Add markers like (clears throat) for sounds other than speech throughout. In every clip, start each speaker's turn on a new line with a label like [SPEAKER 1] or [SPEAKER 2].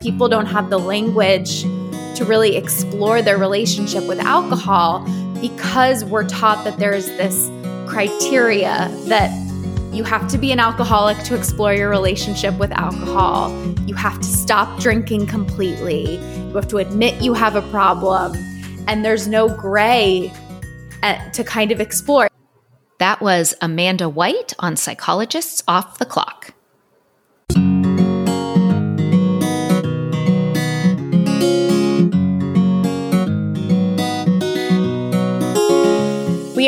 [SPEAKER 1] People don't have the language to really explore their relationship with alcohol because we're taught that there's this criteria that you have to be an alcoholic to explore your relationship with alcohol. You have to stop drinking completely. You have to admit you have a problem. And there's no gray uh, to kind of explore.
[SPEAKER 2] That was Amanda White on Psychologists Off the Clock.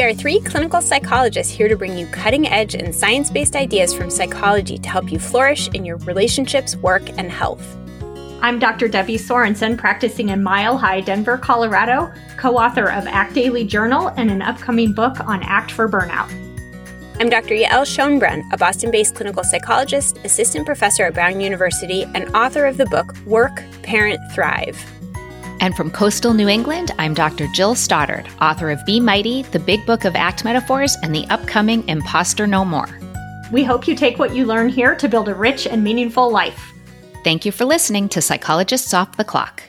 [SPEAKER 3] We are three clinical psychologists here to bring you cutting edge and science based ideas from psychology to help you flourish in your relationships, work, and health.
[SPEAKER 4] I'm Dr. Debbie Sorensen, practicing in Mile High, Denver, Colorado, co author of ACT Daily Journal and an upcoming book on ACT for Burnout.
[SPEAKER 3] I'm Dr. Yael Schonbrun, a Boston based clinical psychologist, assistant professor at Brown University, and author of the book Work, Parent, Thrive.
[SPEAKER 2] And from coastal New England, I'm Dr. Jill Stoddard, author of Be Mighty, the Big Book of Act Metaphors, and the upcoming Imposter No More.
[SPEAKER 4] We hope you take what you learn here to build a rich and meaningful life.
[SPEAKER 2] Thank you for listening to Psychologists Off the Clock.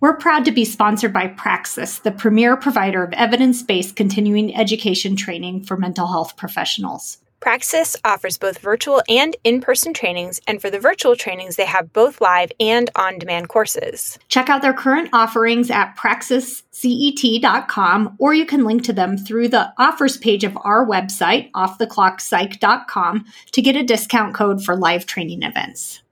[SPEAKER 4] We're proud to be sponsored by Praxis, the premier provider of evidence based continuing education training for mental health professionals.
[SPEAKER 3] Praxis offers both virtual and in person trainings, and for the virtual trainings, they have both live and on demand courses.
[SPEAKER 4] Check out their current offerings at praxiscet.com, or you can link to them through the offers page of our website, offtheclockpsych.com, to get a discount code for live training events.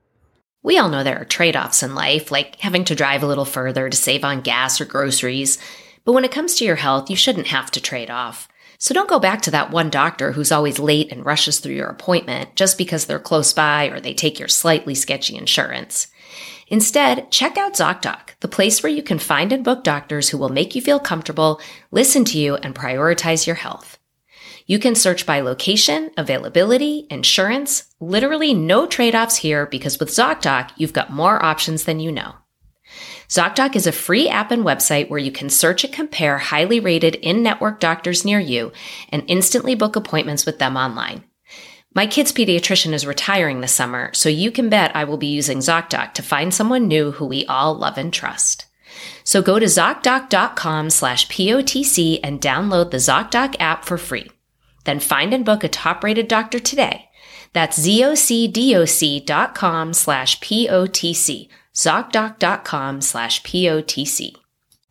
[SPEAKER 2] We all know there are trade offs in life, like having to drive a little further to save on gas or groceries. But when it comes to your health, you shouldn't have to trade off. So don't go back to that one doctor who's always late and rushes through your appointment just because they're close by or they take your slightly sketchy insurance. Instead, check out ZocDoc, the place where you can find and book doctors who will make you feel comfortable, listen to you, and prioritize your health. You can search by location, availability, insurance, literally no trade-offs here because with ZocDoc, you've got more options than you know. ZocDoc is a free app and website where you can search and compare highly rated in-network doctors near you and instantly book appointments with them online. My kid's pediatrician is retiring this summer, so you can bet I will be using ZocDoc to find someone new who we all love and trust. So go to ZocDoc.com slash POTC and download the ZocDoc app for free. Then find and book a top-rated doctor today. That's ZocDoc.com slash POTC ZocDoc.com slash POTC.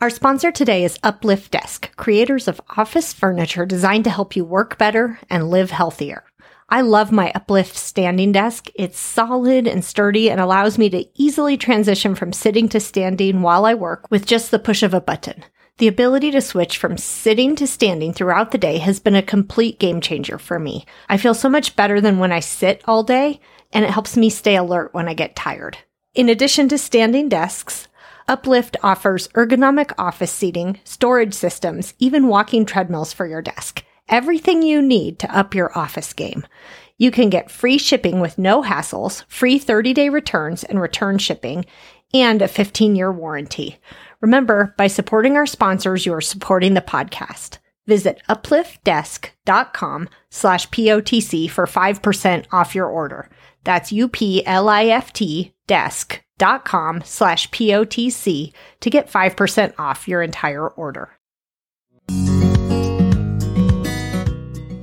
[SPEAKER 4] Our sponsor today is Uplift Desk, creators of office furniture designed to help you work better and live healthier. I love my Uplift standing desk. It's solid and sturdy and allows me to easily transition from sitting to standing while I work with just the push of a button. The ability to switch from sitting to standing throughout the day has been a complete game changer for me. I feel so much better than when I sit all day, and it helps me stay alert when I get tired. In addition to standing desks, Uplift offers ergonomic office seating, storage systems, even walking treadmills for your desk. Everything you need to up your office game. You can get free shipping with no hassles, free 30 day returns and return shipping, and a 15 year warranty. Remember, by supporting our sponsors, you are supporting the podcast. Visit upliftdesk.com slash POTC for 5% off your order. That's U-P-L-I-F-T desk.com slash POTC to get 5% off your entire order.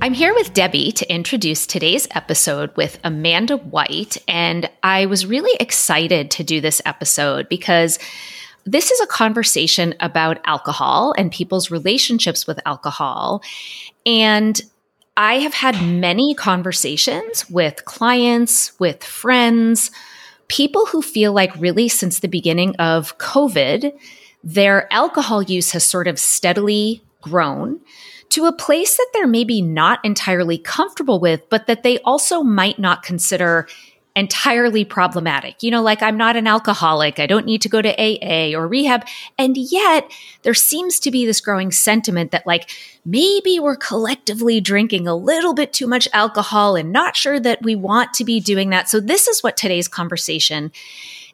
[SPEAKER 2] I'm here with Debbie to introduce today's episode with Amanda White. And I was really excited to do this episode because this is a conversation about alcohol and people's relationships with alcohol. And I have had many conversations with clients, with friends, people who feel like really since the beginning of COVID, their alcohol use has sort of steadily grown to a place that they're maybe not entirely comfortable with, but that they also might not consider entirely problematic. You know, like I'm not an alcoholic. I don't need to go to AA or rehab. And yet there seems to be this growing sentiment that like maybe we're collectively drinking a little bit too much alcohol and not sure that we want to be doing that. So this is what today's conversation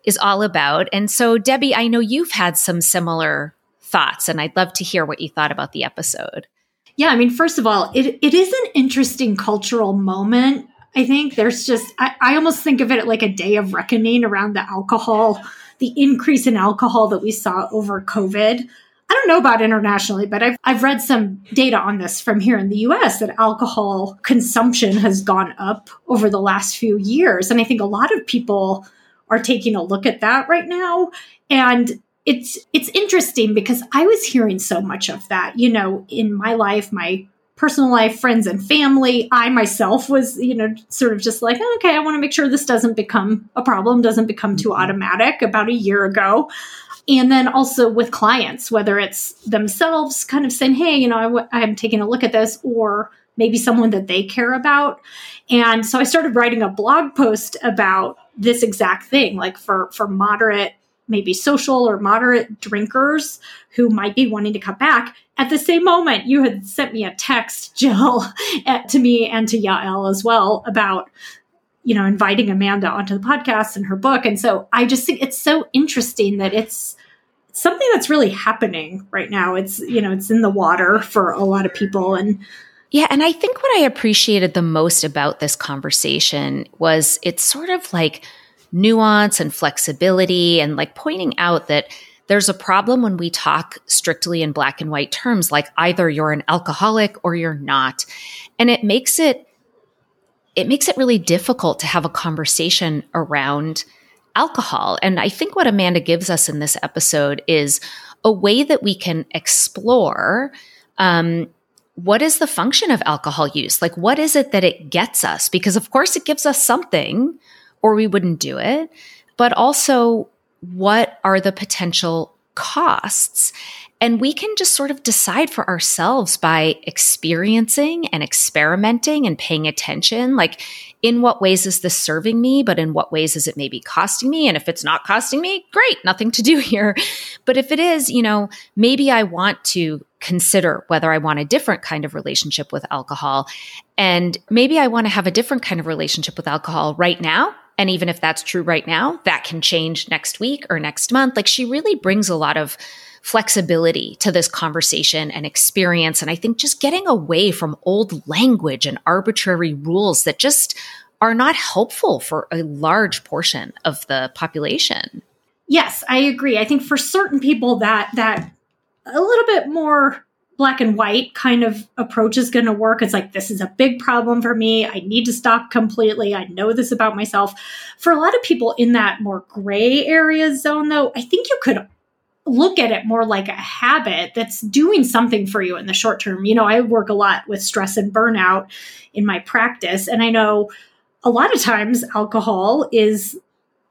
[SPEAKER 2] is all about. And so Debbie, I know you've had some similar thoughts and I'd love to hear what you thought about the episode.
[SPEAKER 4] Yeah, I mean, first of all, it, it is an interesting cultural moment I think there's just, I, I almost think of it like a day of reckoning around the alcohol, the increase in alcohol that we saw over COVID. I don't know about internationally, but I've, I've read some data on this from here in the US that alcohol consumption has gone up over the last few years. And I think a lot of people are taking a look at that right now. And it's it's interesting because I was hearing so much of that, you know, in my life, my personal life, friends and family. I myself was, you know, sort of just like, okay, I want to make sure this doesn't become a problem, doesn't become too mm-hmm. automatic about a year ago. And then also with clients, whether it's themselves kind of saying, hey, you know, i w- I'm taking a look at this, or maybe someone that they care about. And so I started writing a blog post about this exact thing, like for, for moderate maybe social or moderate drinkers who might be wanting to come back. At the same moment, you had sent me a text, (laughs) Jill, at, to me and to Yael as well about, you know, inviting Amanda onto the podcast and her book. And so I just think it's so interesting that it's something that's really happening right now. It's, you know, it's in the water for a lot of people. And
[SPEAKER 2] yeah, and I think what I appreciated the most about this conversation was it's sort of like nuance and flexibility and like pointing out that there's a problem when we talk strictly in black and white terms, like either you're an alcoholic or you're not. And it makes it, it makes it really difficult to have a conversation around alcohol. And I think what Amanda gives us in this episode is a way that we can explore um, what is the function of alcohol use? Like, what is it that it gets us? Because, of course, it gives us something, or we wouldn't do it. But also, what are the potential costs? And we can just sort of decide for ourselves by experiencing and experimenting and paying attention. Like, in what ways is this serving me? But in what ways is it maybe costing me? And if it's not costing me, great, nothing to do (laughs) here. But if it is, you know, maybe I want to consider whether I want a different kind of relationship with alcohol. And maybe I want to have a different kind of relationship with alcohol right now and even if that's true right now, that can change next week or next month. Like she really brings a lot of flexibility to this conversation and experience. And I think just getting away from old language and arbitrary rules that just are not helpful for a large portion of the population.
[SPEAKER 4] Yes, I agree. I think for certain people that that a little bit more black and white kind of approach is going to work. It's like, this is a big problem for me. I need to stop completely. I know this about myself. For a lot of people in that more gray area zone, though, I think you could look at it more like a habit that's doing something for you in the short term. You know, I work a lot with stress and burnout in my practice, and I know a lot of times alcohol is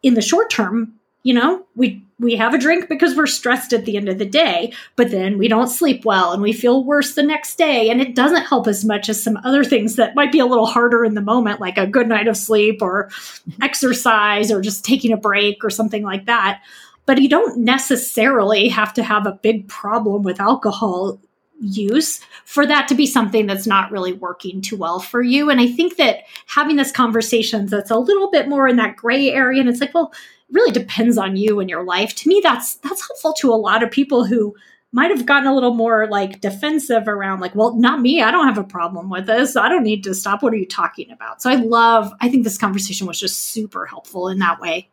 [SPEAKER 4] in the short term you know we we have a drink because we're stressed at the end of the day but then we don't sleep well and we feel worse the next day and it doesn't help as much as some other things that might be a little harder in the moment like a good night of sleep or (laughs) exercise or just taking a break or something like that but you don't necessarily have to have a big problem with alcohol use for that to be something that's not really working too well for you. And I think that having this conversation that's a little bit more in that gray area, and it's like, well, really depends on you and your life. To me, that's that's helpful to a lot of people who might have gotten a little more like defensive around like, well, not me. I don't have a problem with this. I don't need to stop. What are you talking about? So I love, I think this conversation was just super helpful in that way.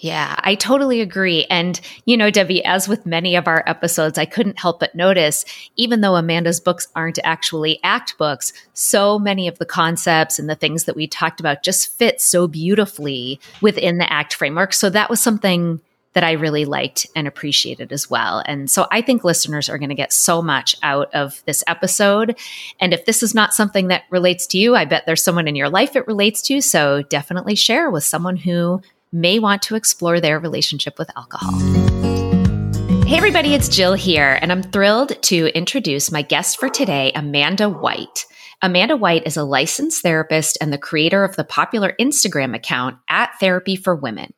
[SPEAKER 2] Yeah, I totally agree. And, you know, Debbie, as with many of our episodes, I couldn't help but notice, even though Amanda's books aren't actually ACT books, so many of the concepts and the things that we talked about just fit so beautifully within the ACT framework. So that was something that I really liked and appreciated as well. And so I think listeners are going to get so much out of this episode. And if this is not something that relates to you, I bet there's someone in your life it relates to. So definitely share with someone who may want to explore their relationship with alcohol. Hey, everybody, it's Jill here, and I'm thrilled to introduce my guest for today, Amanda White. Amanda White is a licensed therapist and the creator of the popular Instagram account at Therapy for Women.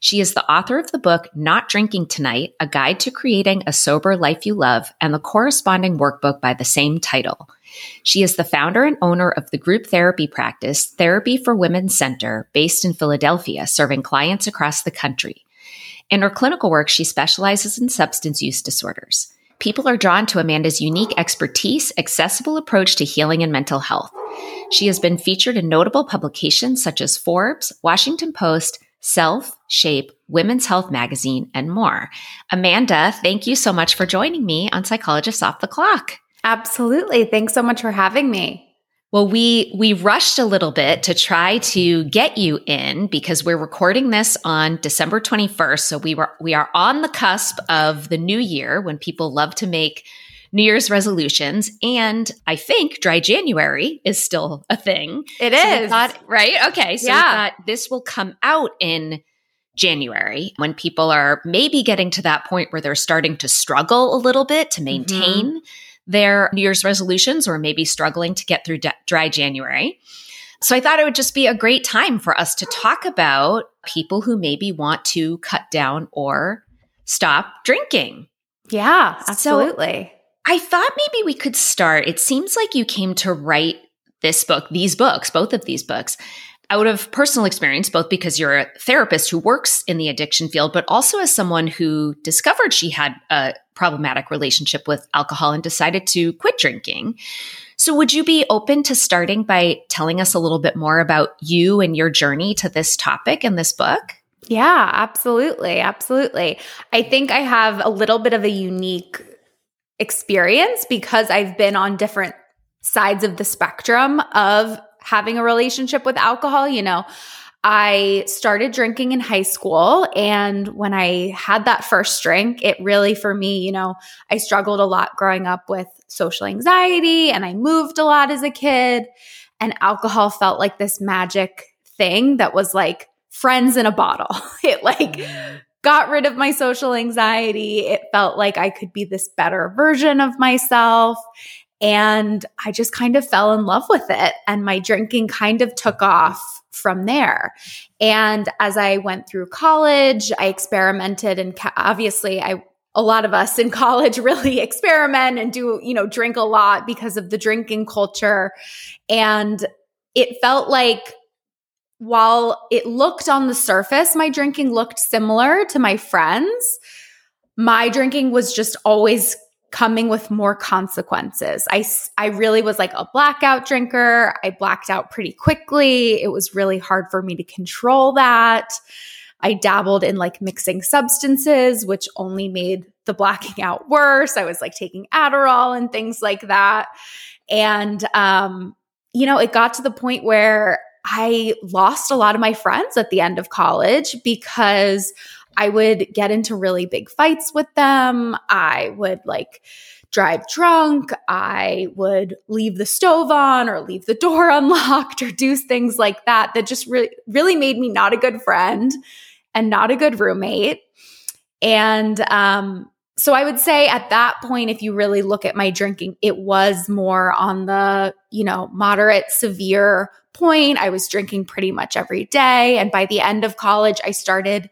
[SPEAKER 2] She is the author of the book Not Drinking Tonight, a guide to creating a sober life you love, and the corresponding workbook by the same title. She is the founder and owner of the group therapy practice Therapy for Women Center, based in Philadelphia, serving clients across the country. In her clinical work, she specializes in substance use disorders. People are drawn to Amanda's unique expertise, accessible approach to healing and mental health. She has been featured in notable publications such as Forbes, Washington Post, Self, Shape, Women's Health Magazine, and more. Amanda, thank you so much for joining me on Psychologists Off the Clock.
[SPEAKER 1] Absolutely. Thanks so much for having me.
[SPEAKER 2] Well, we we rushed a little bit to try to get you in because we're recording this on December 21st. So we were we are on the cusp of the new year when people love to make New Year's resolutions. And I think dry January is still a thing.
[SPEAKER 1] It
[SPEAKER 2] so
[SPEAKER 1] is.
[SPEAKER 2] Thought, right? Okay. So
[SPEAKER 1] yeah.
[SPEAKER 2] this will come out in January when people are maybe getting to that point where they're starting to struggle a little bit to maintain. Mm-hmm their New Year's resolutions or maybe struggling to get through d- dry January. So I thought it would just be a great time for us to talk about people who maybe want to cut down or stop drinking.
[SPEAKER 1] Yeah, absolutely.
[SPEAKER 2] So I thought maybe we could start. It seems like you came to write this book, these books, both of these books, out of personal experience, both because you're a therapist who works in the addiction field, but also as someone who discovered she had a problematic relationship with alcohol and decided to quit drinking. So, would you be open to starting by telling us a little bit more about you and your journey to this topic in this book?
[SPEAKER 1] Yeah, absolutely. Absolutely. I think I have a little bit of a unique experience because I've been on different sides of the spectrum of having a relationship with alcohol. You know, I started drinking in high school. And when I had that first drink, it really, for me, you know, I struggled a lot growing up with social anxiety and I moved a lot as a kid. And alcohol felt like this magic thing that was like friends in a bottle. (laughs) it like, mm-hmm. got rid of my social anxiety. It felt like I could be this better version of myself. And I just kind of fell in love with it. And my drinking kind of took off from there. And as I went through college, I experimented and obviously I a lot of us in (laughs) college really experiment and do, you know, drink a lot because of the drinking culture. And it felt like while it looked on the surface, my drinking looked similar to my friends. My drinking was just always coming with more consequences. I, I really was like a blackout drinker. I blacked out pretty quickly. It was really hard for me to control that. I dabbled in like mixing substances, which only made the blacking out worse. I was like taking Adderall and things like that. And, um, you know, it got to the point where I lost a lot of my friends at the end of college because I would get into really big fights with them. I would like drive drunk. I would leave the stove on or leave the (laughs) door unlocked or do things like that that just really, really made me not a good friend and not a good roommate. And, um, so I would say at that point, if you really look at my drinking, it was more on the, you know, moderate, severe point. I was drinking pretty much every day. And by the end of college, I started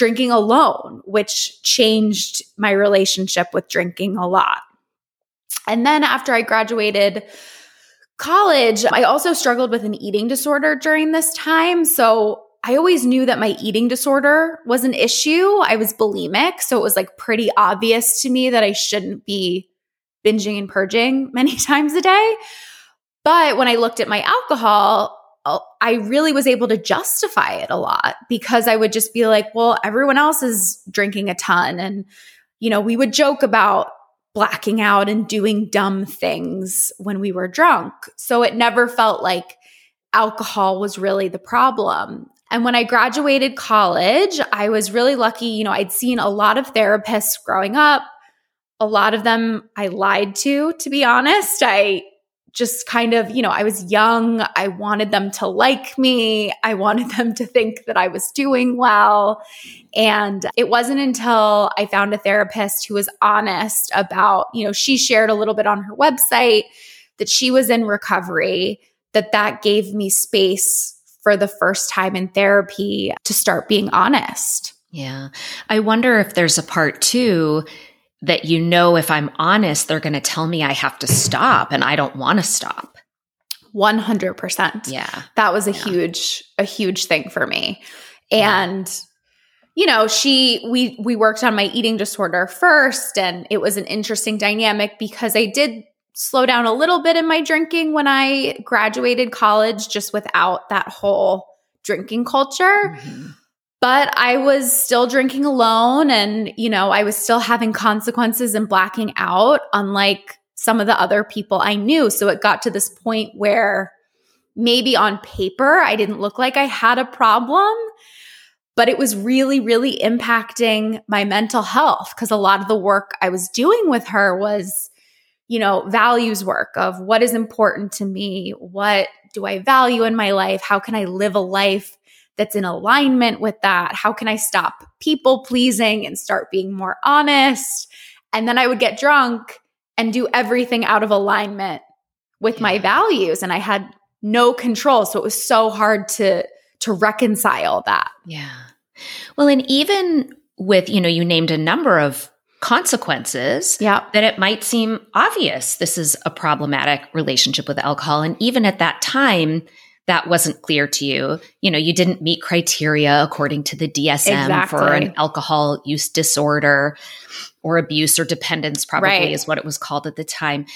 [SPEAKER 1] drinking alone, which changed my relationship with drinking a lot. And then after I graduated college, I also struggled with an eating disorder during this time. So I always knew that my eating disorder was an issue. I was bulimic. So it was like pretty obvious to me that I shouldn't be binging and purging many (laughs) times a day. But when I looked at my alcohol, I really was able to justify it a lot because I would just be like, well, everyone else is drinking a ton. And, you know, we would joke about blacking out and doing dumb things when we were drunk. So it never felt like alcohol was really the problem. And when I graduated college, I was really lucky. You know, I'd seen a lot of therapists growing up. A lot of them I lied to, to be honest. I just kind of, you know, I was young. I wanted them to like me. I wanted (laughs) them to think that I was doing well. And it wasn't until I found a therapist who was honest about, you know, she shared a little bit on her website that she was in recovery, that that gave me space for the first time in therapy to start being honest.
[SPEAKER 2] Yeah. I wonder if there's a part two that you know if I'm honest, they're going to tell me I have to stop and I don't want to stop.
[SPEAKER 1] 100%.
[SPEAKER 2] Yeah.
[SPEAKER 1] That was a
[SPEAKER 2] Yeah.
[SPEAKER 1] huge a huge thing for me. And you know, she we we worked on my eating disorder first and it was an interesting dynamic because I did slow down a little bit in my drinking when I graduated college just without that whole drinking culture.
[SPEAKER 2] Mhm.
[SPEAKER 1] But I was still drinking alone and, you know, I was still having consequences and blacking out, unlike some of the other people I knew. So it got to this point where maybe on paper I didn't look like I had a problem, but it was really, really impacting my mental health because a lot of the work I was doing with her was, you know, values work of what is important to me, what do I value in my life, how can I live a life that's in alignment with that? How can I stop people pleasing and start being more honest? And then I would get drunk and do everything out of alignment with my values and I had no control. So it was so hard to to reconcile that.
[SPEAKER 2] Yeah. Well, and even with, you know, you named a number of consequences
[SPEAKER 1] Yeah.
[SPEAKER 2] that it might seem obvious this is a problematic relationship with alcohol. And even at that time, that wasn't clear to you. You know, you didn't meet criteria according to the DSM for an alcohol use disorder or abuse or dependence, probably
[SPEAKER 1] Right.
[SPEAKER 2] is what it was called at the time.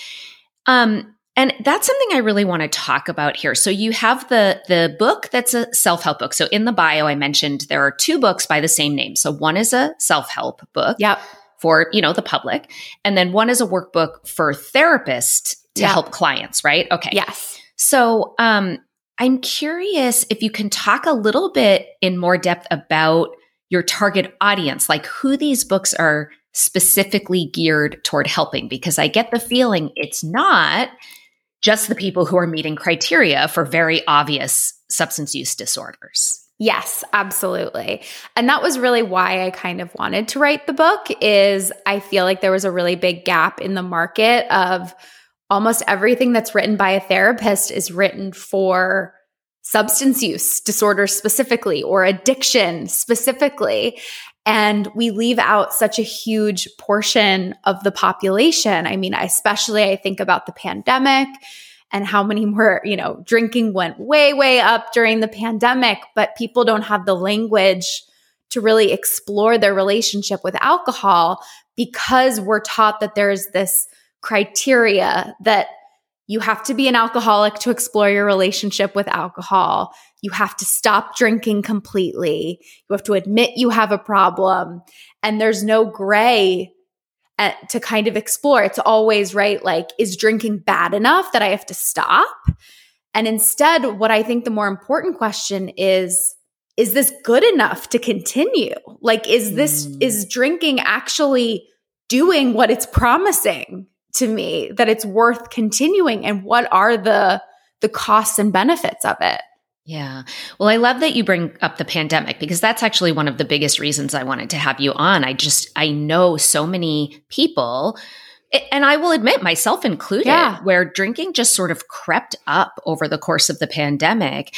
[SPEAKER 2] Um, and that's something I really want to talk about here. So you have the the book that's a self-help book. So in the bio I mentioned there are two books by the same name. So one is a self-help book
[SPEAKER 1] Yep.
[SPEAKER 2] for, you know, the public, and then one is a workbook for therapists to
[SPEAKER 1] Yeah.
[SPEAKER 2] help clients, right? Okay.
[SPEAKER 1] Yes.
[SPEAKER 2] So, um I'm curious if you can talk a little bit in more depth about your target audience, like who these books are specifically geared toward helping because I get the feeling it's not just the people who are meeting criteria for very obvious substance use disorders.
[SPEAKER 1] Yes, absolutely. And that was really why I kind of wanted to write the book is I feel like there was a really big gap in the market of almost everything that's written by a therapist is written for substance use disorders specifically or addiction specifically. And we leave out such a huge portion of the population. I mean, especially I think about the pandemic and how many more, you know, drinking went way, way up during the pandemic, but people don't have the language to really explore their relationship with alcohol because we're taught that there's this criteria that you have to be an alcoholic to explore your relationship with alcohol. You have to stop drinking completely. You have to admit you have a problem. And there's no gray at, to kind of explore. It's always right, like, is drinking bad enough that I have to stop? And instead, what I think the more important question is, is this good enough to continue? Like, is this,
[SPEAKER 2] Mm.
[SPEAKER 1] is drinking actually doing what it's promising to me that it's worth continuing? And what are the, the costs and benefits of it?
[SPEAKER 2] Yeah. Well, I love that you bring up the pandemic because that's actually one of the biggest reasons I wanted to have you on. I just, I know so many people, and I will admit, myself included,
[SPEAKER 1] Yeah.
[SPEAKER 2] where drinking just sort of crept up over the course of the pandemic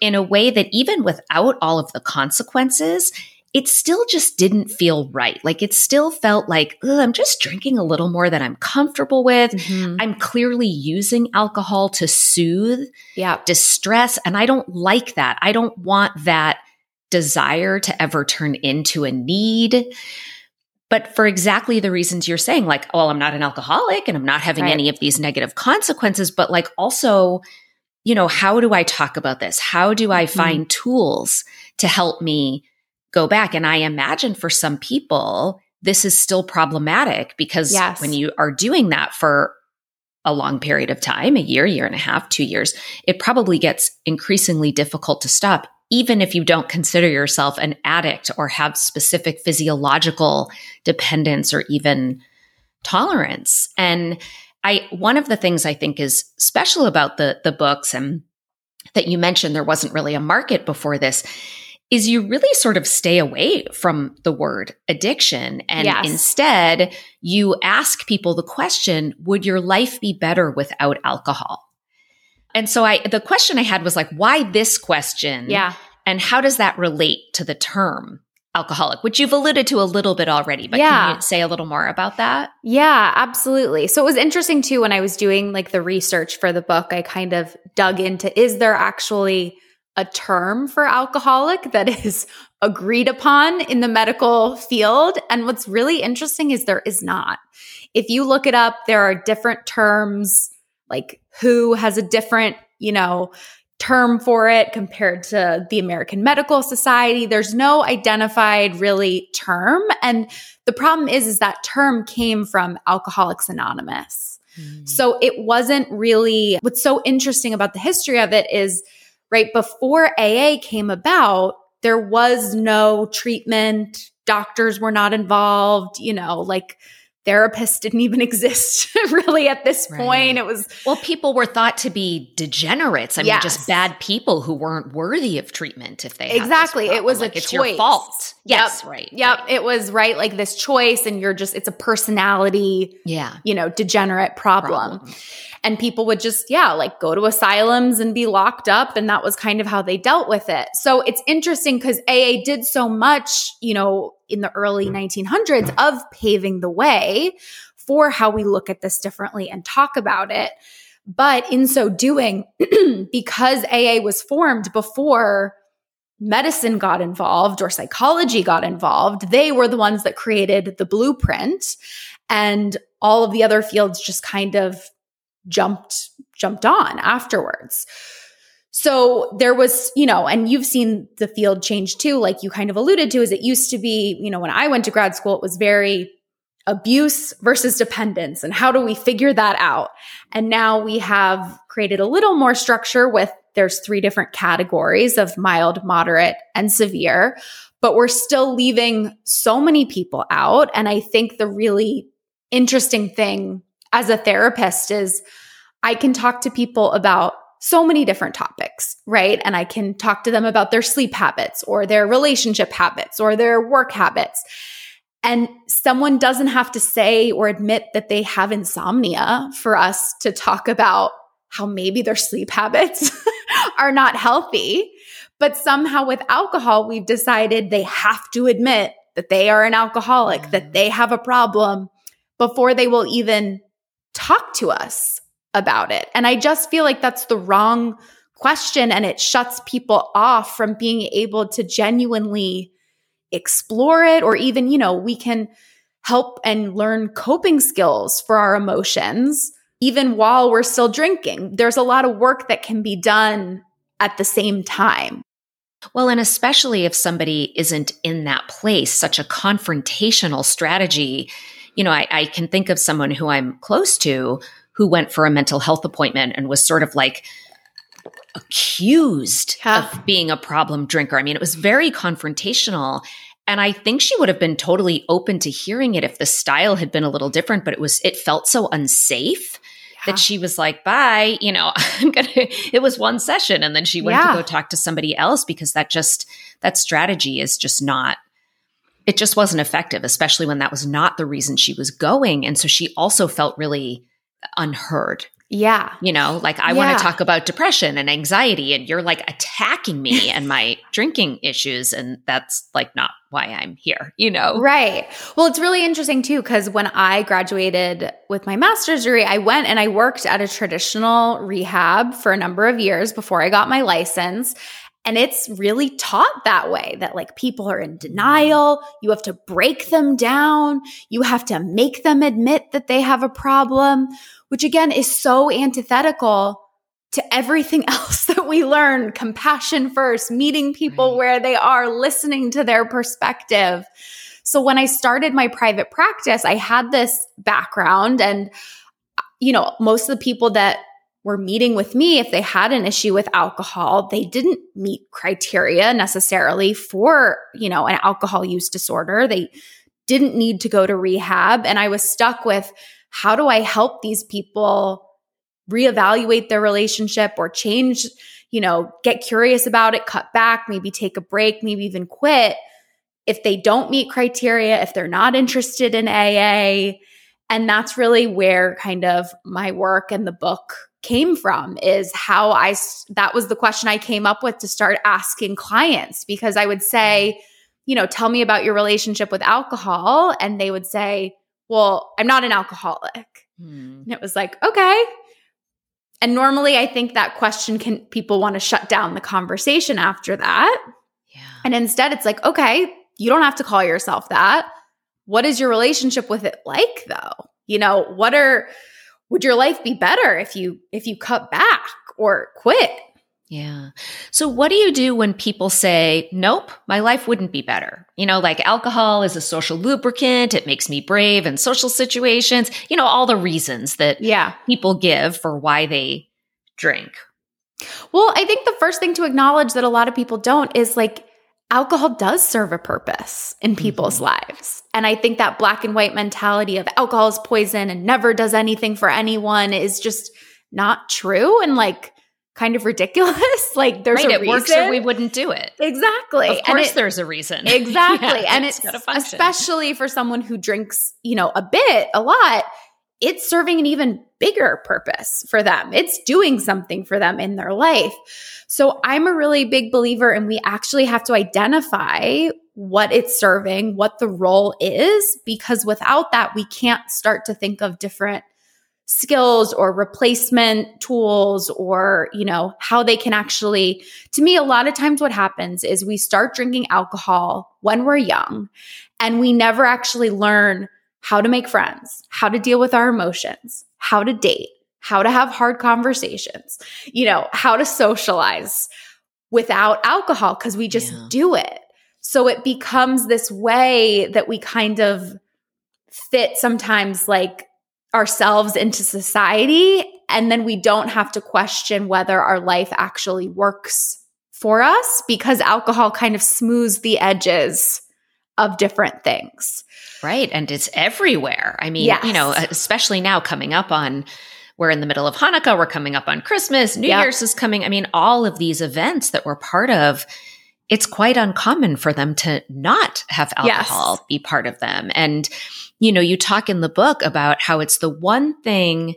[SPEAKER 2] in a way that even without all of the consequences, it still just didn't feel right. Like it still felt like, "Ugh, I'm just drinking a little more than I'm comfortable with. I'm clearly using alcohol to soothe
[SPEAKER 1] Yeah.
[SPEAKER 2] distress. And I don't like that. I don't want that desire to ever turn into a need. But for exactly the reasons you're saying, like, well, I'm not an alcoholic and I'm not having
[SPEAKER 1] Right.
[SPEAKER 2] any of these negative consequences, but like also, you know, how do I talk about this? How do I
[SPEAKER 1] Mhm.
[SPEAKER 2] find tools to help me go back? And I imagine for some people, this is still problematic because
[SPEAKER 1] Yes.
[SPEAKER 2] when you are doing that for a long period of time, a year, year and a half, two years, it probably gets increasingly difficult to stop, even if you don't consider yourself an addict or have specific physiological dependence or even tolerance. And I, one of the things I think is special about the, the books and that you mentioned there wasn't really a market before this is you really sort of stay away from the word addiction. And
[SPEAKER 1] Yes.
[SPEAKER 2] instead, you ask people the question Would your life be better without alcohol? And so I, the question I had was like, why this question?
[SPEAKER 1] Yeah.
[SPEAKER 2] And how does that relate to the term alcoholic, which you've alluded to a little bit already, but
[SPEAKER 1] Yeah.
[SPEAKER 2] can you say a little more about that?
[SPEAKER 1] Yeah, absolutely. So it was interesting too when I was doing like the research for the book, I kind of dug into is there actually a term for alcoholic that (laughs) is agreed upon in the medical field? And what's really interesting is there is not. If you look it up, there are different terms, like WHO has a different, you know, term for it compared to the American Medical Society. There's no identified really term. And the problem is, is that term came from Alcoholics Anonymous. Hmm. So it wasn't really what's so interesting about the history of it is right before AA came about, there was no treatment, doctors were not involved, you know, like therapists (laughs) didn't even exist (laughs) really at this
[SPEAKER 2] Right.
[SPEAKER 1] point. It was
[SPEAKER 2] Well, people were thought to be degenerates. I mean, just bad people who weren't worthy of treatment if they
[SPEAKER 1] Exactly. It was a
[SPEAKER 2] like it's your
[SPEAKER 1] choice.
[SPEAKER 2] fault. Yes,
[SPEAKER 1] Yep.
[SPEAKER 2] right.
[SPEAKER 1] Yep.
[SPEAKER 2] right.
[SPEAKER 1] It was right like this choice, and you're just, it's a personality,
[SPEAKER 2] Yeah.
[SPEAKER 1] you know, degenerate problem.
[SPEAKER 2] Problem.
[SPEAKER 1] And people would just, yeah, like go to asylums and be locked up. And that was kind of how they dealt with it. So it's interesting because AA did so much, you know, in the early mm. 1900s of paving the way for how we look at this differently and talk about it. But in so doing, (clears throat) because AA was formed before medicine got involved or psychology got involved, they were the ones that created the blueprint. And all of the other fields just kind of jumped jumped on afterwards. So there was, you know, and you've seen the field change too, like you kind of alluded to, is it used to be, you know, when I went to grad school, it was very abuse versus dependence. And how do we figure that out? And now we have created a little more structure with there's three different categories of mild, moderate, and severe, but we're still leaving so many people out. And I think the really interesting thing as a therapist is I can talk to people about so many different topics, right? And I can talk to them about their sleep habits or their relationship habits or their work habits. And someone doesn't have to say or admit that they have insomnia for us to talk about how maybe their sleep habits (laughs) are not healthy. But somehow with alcohol, we've decided they have to admit that they are an alcoholic, that mm. they have a problem before they will even talk to us about it. And I just feel like that's the wrong question and it shuts people off from being able to genuinely explore it or even, you know, we can help and learn coping skills for our emotions even while we're still drinking. There's a lot of work that can be done at the same time.
[SPEAKER 2] Well, and especially if somebody isn't in that place, such a confrontational strategy. You know, I, I can think of someone who I'm close to who went for a mental health appointment and was sort of like accused
[SPEAKER 1] Yeah.
[SPEAKER 2] of being a problem drinker. I mean, it was very confrontational. And I think she would have been totally open to hearing it if the style had been a little different, but it was, it felt so unsafe
[SPEAKER 1] Yeah.
[SPEAKER 2] that she was like, bye, you know, (laughs) I'm going to, it was one session. And then she went
[SPEAKER 1] Yeah.
[SPEAKER 2] to go talk to somebody else because that just, that strategy is just not, it just wasn't effective, especially when that was not the reason she was going. And so she also felt really unheard,
[SPEAKER 1] Yeah.
[SPEAKER 2] you know, like I want to talk about depression and anxiety, and you're like attacking me and my (laughs) drinking issues. And that's like not why I'm here, you know?
[SPEAKER 1] Right. Well, it's really interesting too, because when I graduated with my master's degree, I went and I worked at a traditional rehab for a number of years before I got my license. And it's really taught that way that like people are in denial. You have to break them down. You have to make them admit that they have a problem, which again is so antithetical to everything (laughs) else that we learn compassion first, meeting people
[SPEAKER 2] Right.
[SPEAKER 1] where they are, listening to their perspective. So when I started my private practice, I had this background and you know, most of the people that were meeting with me if they had an issue with alcohol, they didn't meet criteria necessarily for, you know, an alcohol use disorder. They didn't need to go to rehab and I was stuck with how do I help these people reevaluate their relationship or change you know, get curious about it, cut back, maybe take a break, maybe even quit if they don't meet criteria, if they're not interested in AA. And that's really where kind of my work and the book came from is how I that was the question I came up with to start asking clients because I would say, you know, tell me about your relationship with alcohol and they would say, "Well, I'm not an alcoholic." Hmm. And it was like, "Okay." And normally I think that question can people want to shut down the conversation after that. Yeah. And instead it's like, "Okay, you don't have to call yourself that. What is your relationship with it like though? You know, what are would your life be better if you if you cut back or quit?
[SPEAKER 2] Yeah. So what do you do when people say, "Nope, my life wouldn't be better." You know, like alcohol is a social lubricant, it makes me brave in social situations, you know, all the reasons that
[SPEAKER 1] yeah.
[SPEAKER 2] people give for why they drink.
[SPEAKER 1] Well, I think the first thing to acknowledge that a lot of people don't is like alcohol does serve a purpose in people's mm-hmm. lives. And I think that black and white mentality of alcohol is poison and never does anything for anyone is just not true and like kind of ridiculous. (laughs) like there's
[SPEAKER 2] right,
[SPEAKER 1] a
[SPEAKER 2] it
[SPEAKER 1] reason.
[SPEAKER 2] works or we wouldn't do it.
[SPEAKER 1] Exactly.
[SPEAKER 2] Of course it, there's a reason. (laughs)
[SPEAKER 1] Exactly. yeah, and it's, it's especially for someone who drinks, you know, a bit, a lot, it's serving an even bigger purpose for them. It's doing something for them in their life. So I'm a really big believer and we actually have to identify what it's serving, what the role is, because without that, we can't start to think of different skills or replacement tools or, you know, how they can actually, to me, a lot of times what happens is we start drinking alcohol when we're young and we never actually learn how to make friends, how to deal with our emotions, how to date, how to have hard conversations, you know, how to socialize without alcohol because we just yeah. do it. So it becomes this way that we kind of fit sometimes like ourselves into society. And then we don't have to question whether our life actually works for us because alcohol kind of smooths the edges of different things.
[SPEAKER 2] Right. And it's everywhere. I mean, yes. you know, especially now coming up on, we're in the middle of Hanukkah, we're coming up on Christmas, New yep. Year's is coming. I mean, all of these events that we're part of, it's quite uncommon for them to not have alcohol yes. be part of them. And, you know, you talk in the book about how it's the one thing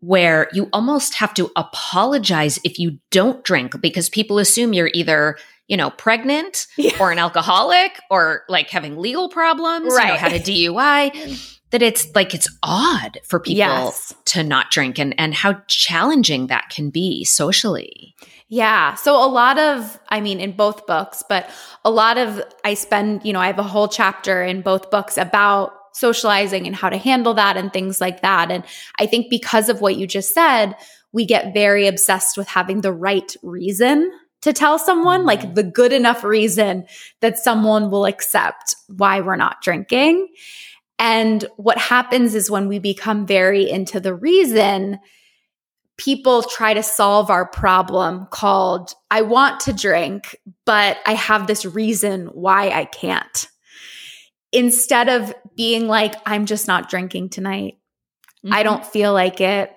[SPEAKER 2] where you almost have to apologize if you don't drink because people assume you're either you know, pregnant yeah. or an alcoholic or like having legal problems, right. you know, had a DUI, (laughs) that it's like it's odd for people yes. to not drink and and how challenging that can be socially.
[SPEAKER 1] Yeah. So a lot of, I mean, in both books, but a lot of, I spend, you know, I have a whole chapter in both books about socializing and how to handle that and things like that. And I think because of what you just said, we get very obsessed with having the right reason to tell someone, like mm-hmm. the good enough reason that someone will accept why we're not drinking. And what happens is when we become very into the reason, people try to solve our problem called, I want to drink, but I have this reason why I can't. Instead of being like, I'm just not drinking tonight. Mm-hmm. I don't feel like it.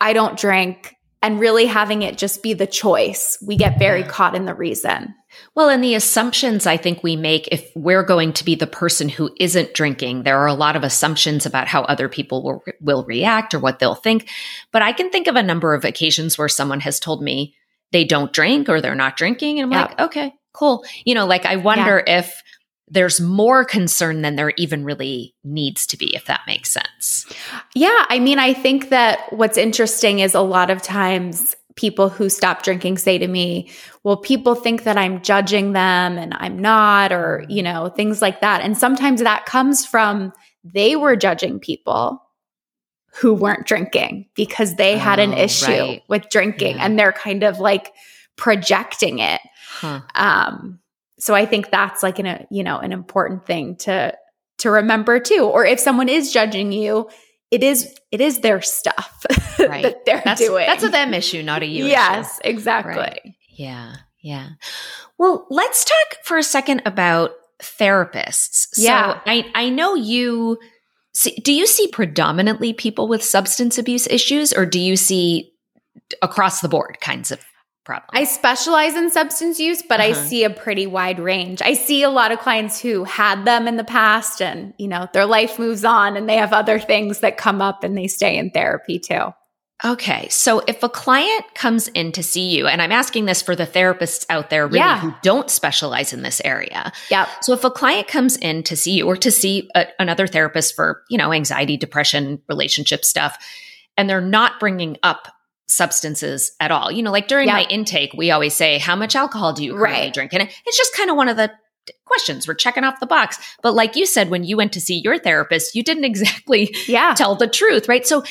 [SPEAKER 1] I don't drink and really having it just be the choice. We get very caught in the reason.
[SPEAKER 2] Well, and the assumptions I think we make if we're going to be the person who isn't drinking, there are a lot of assumptions about how other people will, will react or what they'll think. But I can think of a number of occasions where someone has told me they don't drink or they're not drinking. And I'm like, okay, cool. You know, like I wonder yeah. if there's more concern than there even really needs to be, if that makes sense.
[SPEAKER 1] Yeah. I mean, I think that what's interesting is a lot of times people who stop drinking say to me, well, people think that I'm judging them and I'm not, or, you know, things like that. And sometimes that comes from they were judging people who weren't drinking because they oh, had an oh, issue right. with drinking yeah. and they're kind of like projecting it. Huh. Um, so I think that's like an, uh, you know, an important thing to, to remember too. Or if someone is judging you, it is it is their stuff (laughs) right. that they're
[SPEAKER 2] that's,
[SPEAKER 1] doing.
[SPEAKER 2] That's a them issue, not a you
[SPEAKER 1] yes,
[SPEAKER 2] issue.
[SPEAKER 1] exactly.
[SPEAKER 2] Right. Yeah, yeah. Well, let's talk for a second about therapists. So yeah. I I know you see, do you see predominantly people with substance abuse issues or do you see across the board kinds of problem?
[SPEAKER 1] I specialize in substance use, but I
[SPEAKER 2] Uh-huh.
[SPEAKER 1] see a pretty wide range. I see a lot of clients who had them in the past and, you know, their life moves on and they have other things that come up and they stay in therapy too.
[SPEAKER 2] Okay. So if a client comes in to see you, and I'm asking this for the therapists out there really
[SPEAKER 1] Yeah.
[SPEAKER 2] who don't specialize in this area.
[SPEAKER 1] Yep.
[SPEAKER 2] So if a client comes in to see you or to see a, another therapist for, you know, anxiety, depression, relationship stuff, and they're not bringing up substances at all, you know, like during
[SPEAKER 1] Yep.
[SPEAKER 2] my intake, we always say, how much alcohol do you currently
[SPEAKER 1] Right.
[SPEAKER 2] drink? And it's just kind of one of the questions we're checking off the box. But like you said, when you went to see your therapist, you didn't (laughs) exactly
[SPEAKER 1] Yeah.
[SPEAKER 2] tell the truth, right? So,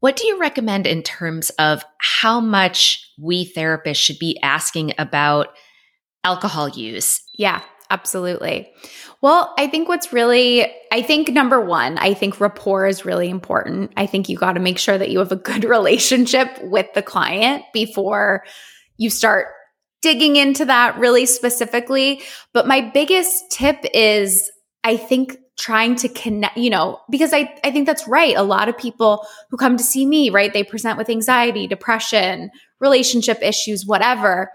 [SPEAKER 2] what do you recommend in terms of how much we therapists should be asking about alcohol use?
[SPEAKER 1] Yeah, absolutely. Well, I think what's really, I think number one, I think rapport is really important. I think you got to make sure that you have a good (laughs) relationship with the client before you start digging into that really specifically. But my biggest tip is, I think trying to connect, you know, because I, I think that's right. A lot of people who come to see me, right, they present with anxiety, depression, relationship issues, whatever.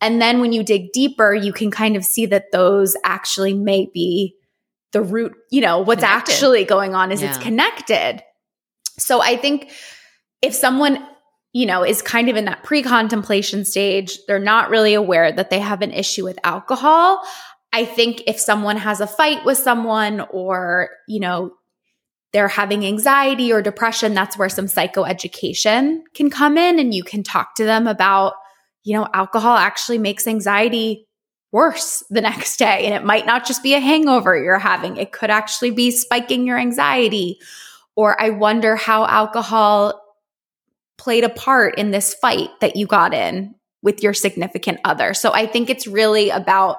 [SPEAKER 1] And then when you dig deeper, you can kind of see that those actually may be the root, you know, what's
[SPEAKER 2] Connected.
[SPEAKER 1] actually going on is it's connected. So I think if someone, you know, is kind of in that pre contemplation stage, they're not really aware that they have an issue with alcohol. I think if someone has a fight with someone or, you know, they're having anxiety or depression, that's where some psychoeducation can come in and you can talk to them about, you know, alcohol actually makes anxiety worse the next day. And it might not just be a hangover you're having, it could actually be spiking your anxiety. Or I wonder how alcohol played a part in this fight that you got in with your significant other. So I think it's really about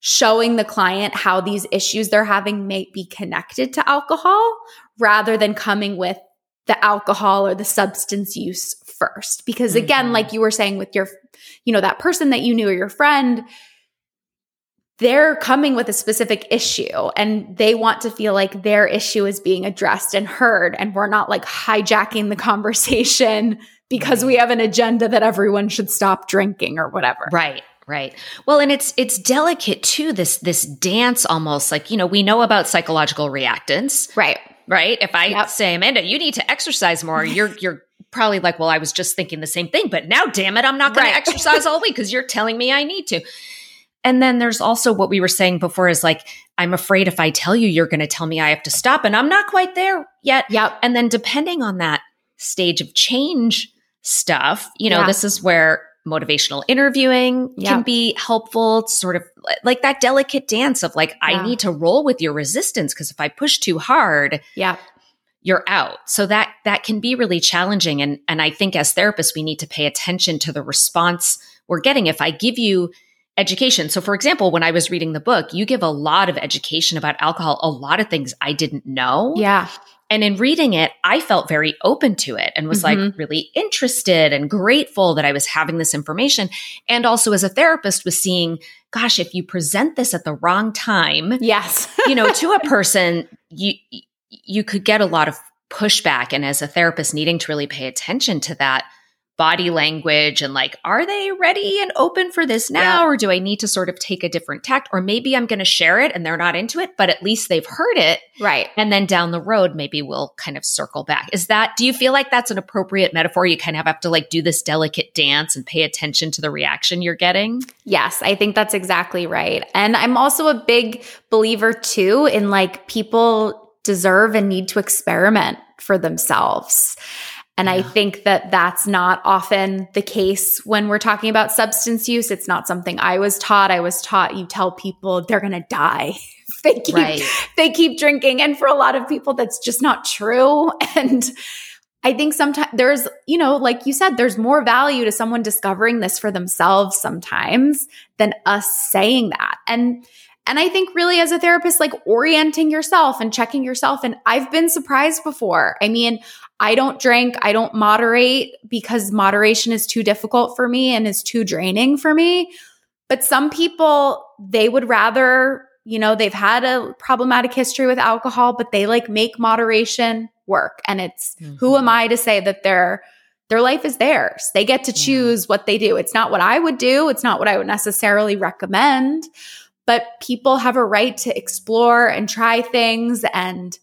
[SPEAKER 1] showing the client how these issues they're having may be connected to alcohol rather than coming with the alcohol or the substance use first. Because again,
[SPEAKER 2] Mhm.
[SPEAKER 1] like you were saying with your, you know, that person that you knew or your friend, they're coming with a specific issue and they want to feel like their issue is being addressed and heard. And we're not like hijacking the conversation (laughs) because we have an agenda that everyone should stop drinking or whatever.
[SPEAKER 2] Right. Right. Well, and it's it's delicate too. This this dance almost like you know we know about psychological reactance,
[SPEAKER 1] Right.
[SPEAKER 2] right? If I
[SPEAKER 1] Yep.
[SPEAKER 2] say Amanda, you need to exercise more, you're you're probably like, well, I was just thinking the same thing, but now, damn it, I'm not going
[SPEAKER 1] Right.
[SPEAKER 2] to exercise all week because you're telling me I need to. And then there's also what we were saying before is like, I'm afraid if I tell you, you're going to tell me I have to stop, and I'm not quite there yet.
[SPEAKER 1] Yep.
[SPEAKER 2] And then depending on that stage of change stuff, you know,
[SPEAKER 1] Yeah.
[SPEAKER 2] this is where motivational interviewing
[SPEAKER 1] Yeah.
[SPEAKER 2] can be helpful, It's sort of like that delicate dance of like,
[SPEAKER 1] Yeah.
[SPEAKER 2] I need to roll with your resistance because if I push too hard,
[SPEAKER 1] Yeah.
[SPEAKER 2] You're out. So that that can be really challenging and and I think as therapists we need to pay attention to the response we're getting if I give you education. So for example, when I was reading the book, you give a lot of education about alcohol, a lot of things I didn't know.
[SPEAKER 1] Yeah.
[SPEAKER 2] And in reading it, I felt very open to it and was like
[SPEAKER 1] Mhm.
[SPEAKER 2] really interested and grateful that I was having this information. And also as a therapist was seeing, gosh, if you present this at the wrong time,
[SPEAKER 1] Yes.
[SPEAKER 2] you know, to a (laughs) person, you you could get a lot of pushback. And as a therapist, needing to really pay attention to that body language and like, are they ready and open for this now?
[SPEAKER 1] Yeah.
[SPEAKER 2] Or do I need to sort of take a different tact? Or maybe I'm going to share it and they're not into it, but at least they've heard it.
[SPEAKER 1] right.
[SPEAKER 2] And then down the road, maybe we'll kind of circle back. Is that, do you feel like that's an appropriate metaphor? You kind of have to like do this delicate dance and pay attention to the reaction you're getting?
[SPEAKER 1] Yes, I think that's exactly right. And I'm also a big believer too in like people deserve and need to experiment for themselves. And I think that that's not often the case when we're talking about substance use. It's not something I was taught. I was taught you tell people they're going to die (laughs) if they keep
[SPEAKER 2] Right.
[SPEAKER 1] they keep drinking and for a lot of people that's just not true (laughs) and I think sometimes there's, you know, like you said, there's more value to someone discovering this for themselves sometimes than us saying that. And and I think really as a therapist, like orienting yourself and checking yourself. And I've been surprised before. I mean, I don't drink, I don't moderate because moderation is too difficult for me and is too draining for me. But some people, they would rather, you know, they've had a problematic history with alcohol, but they like make moderation work. And it's who mm-hmm. am I to say that they're their life is theirs. They get to choose what they do. It's not what I would do. It's not what I would necessarily recommend, but people have a right to explore and try things and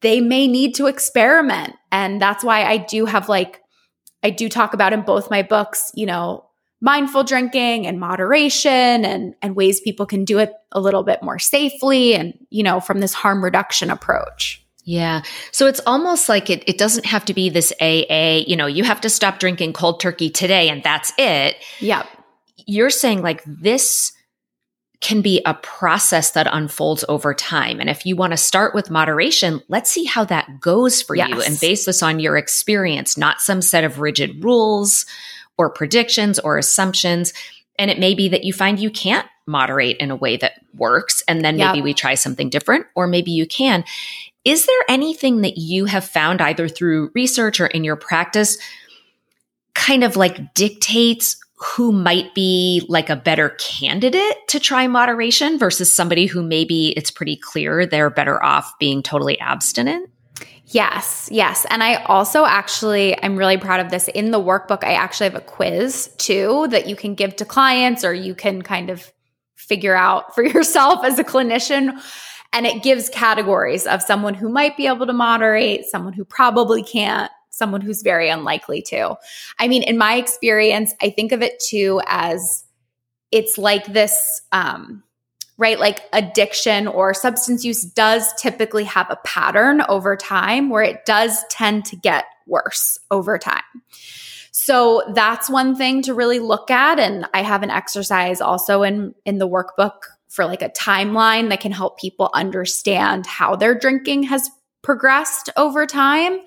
[SPEAKER 1] they may need to experiment. And that's why I do have like, I do talk about in both my books, you know, mindful drinking and moderation and, and ways people can do it a little bit more safely and, you know, from this harm reduction approach.
[SPEAKER 2] Yeah. So it's almost like it, it doesn't have to be this AA, you know, you have to stop drinking cold turkey today and that's it.
[SPEAKER 1] Yep.
[SPEAKER 2] You're saying like this can be a process that unfolds over time. And if you want to start with moderation, let's see how that goes for yes. you and base this on your experience, not some set of rigid rules or predictions or assumptions. And it may be that you find you can't moderate in a way that works. And then maybe yep. we try something different, or maybe you can. Is there anything that you have found either through research or in your practice kind of like dictates who might be like a better candidate to try moderation versus somebody who maybe it's pretty clear they're better off being totally abstinent?
[SPEAKER 1] Yes, yes. And I also actually, I'm really proud of this. In the workbook, I actually have a quiz too that you can give to clients or you can kind of figure out for (laughs) yourself as a clinician and it gives categories of someone who might be able to moderate, someone who probably can't, someone who's very unlikely to. I mean, in my experience, I think of it too as it's like this, um, right? Like addiction or substance use does typically have a pattern over time where it does tend to get worse over time. So that's one thing to really look at. And I have an exercise also in, in the workbook for like a timeline that can help people understand how their drinking has progressed over time.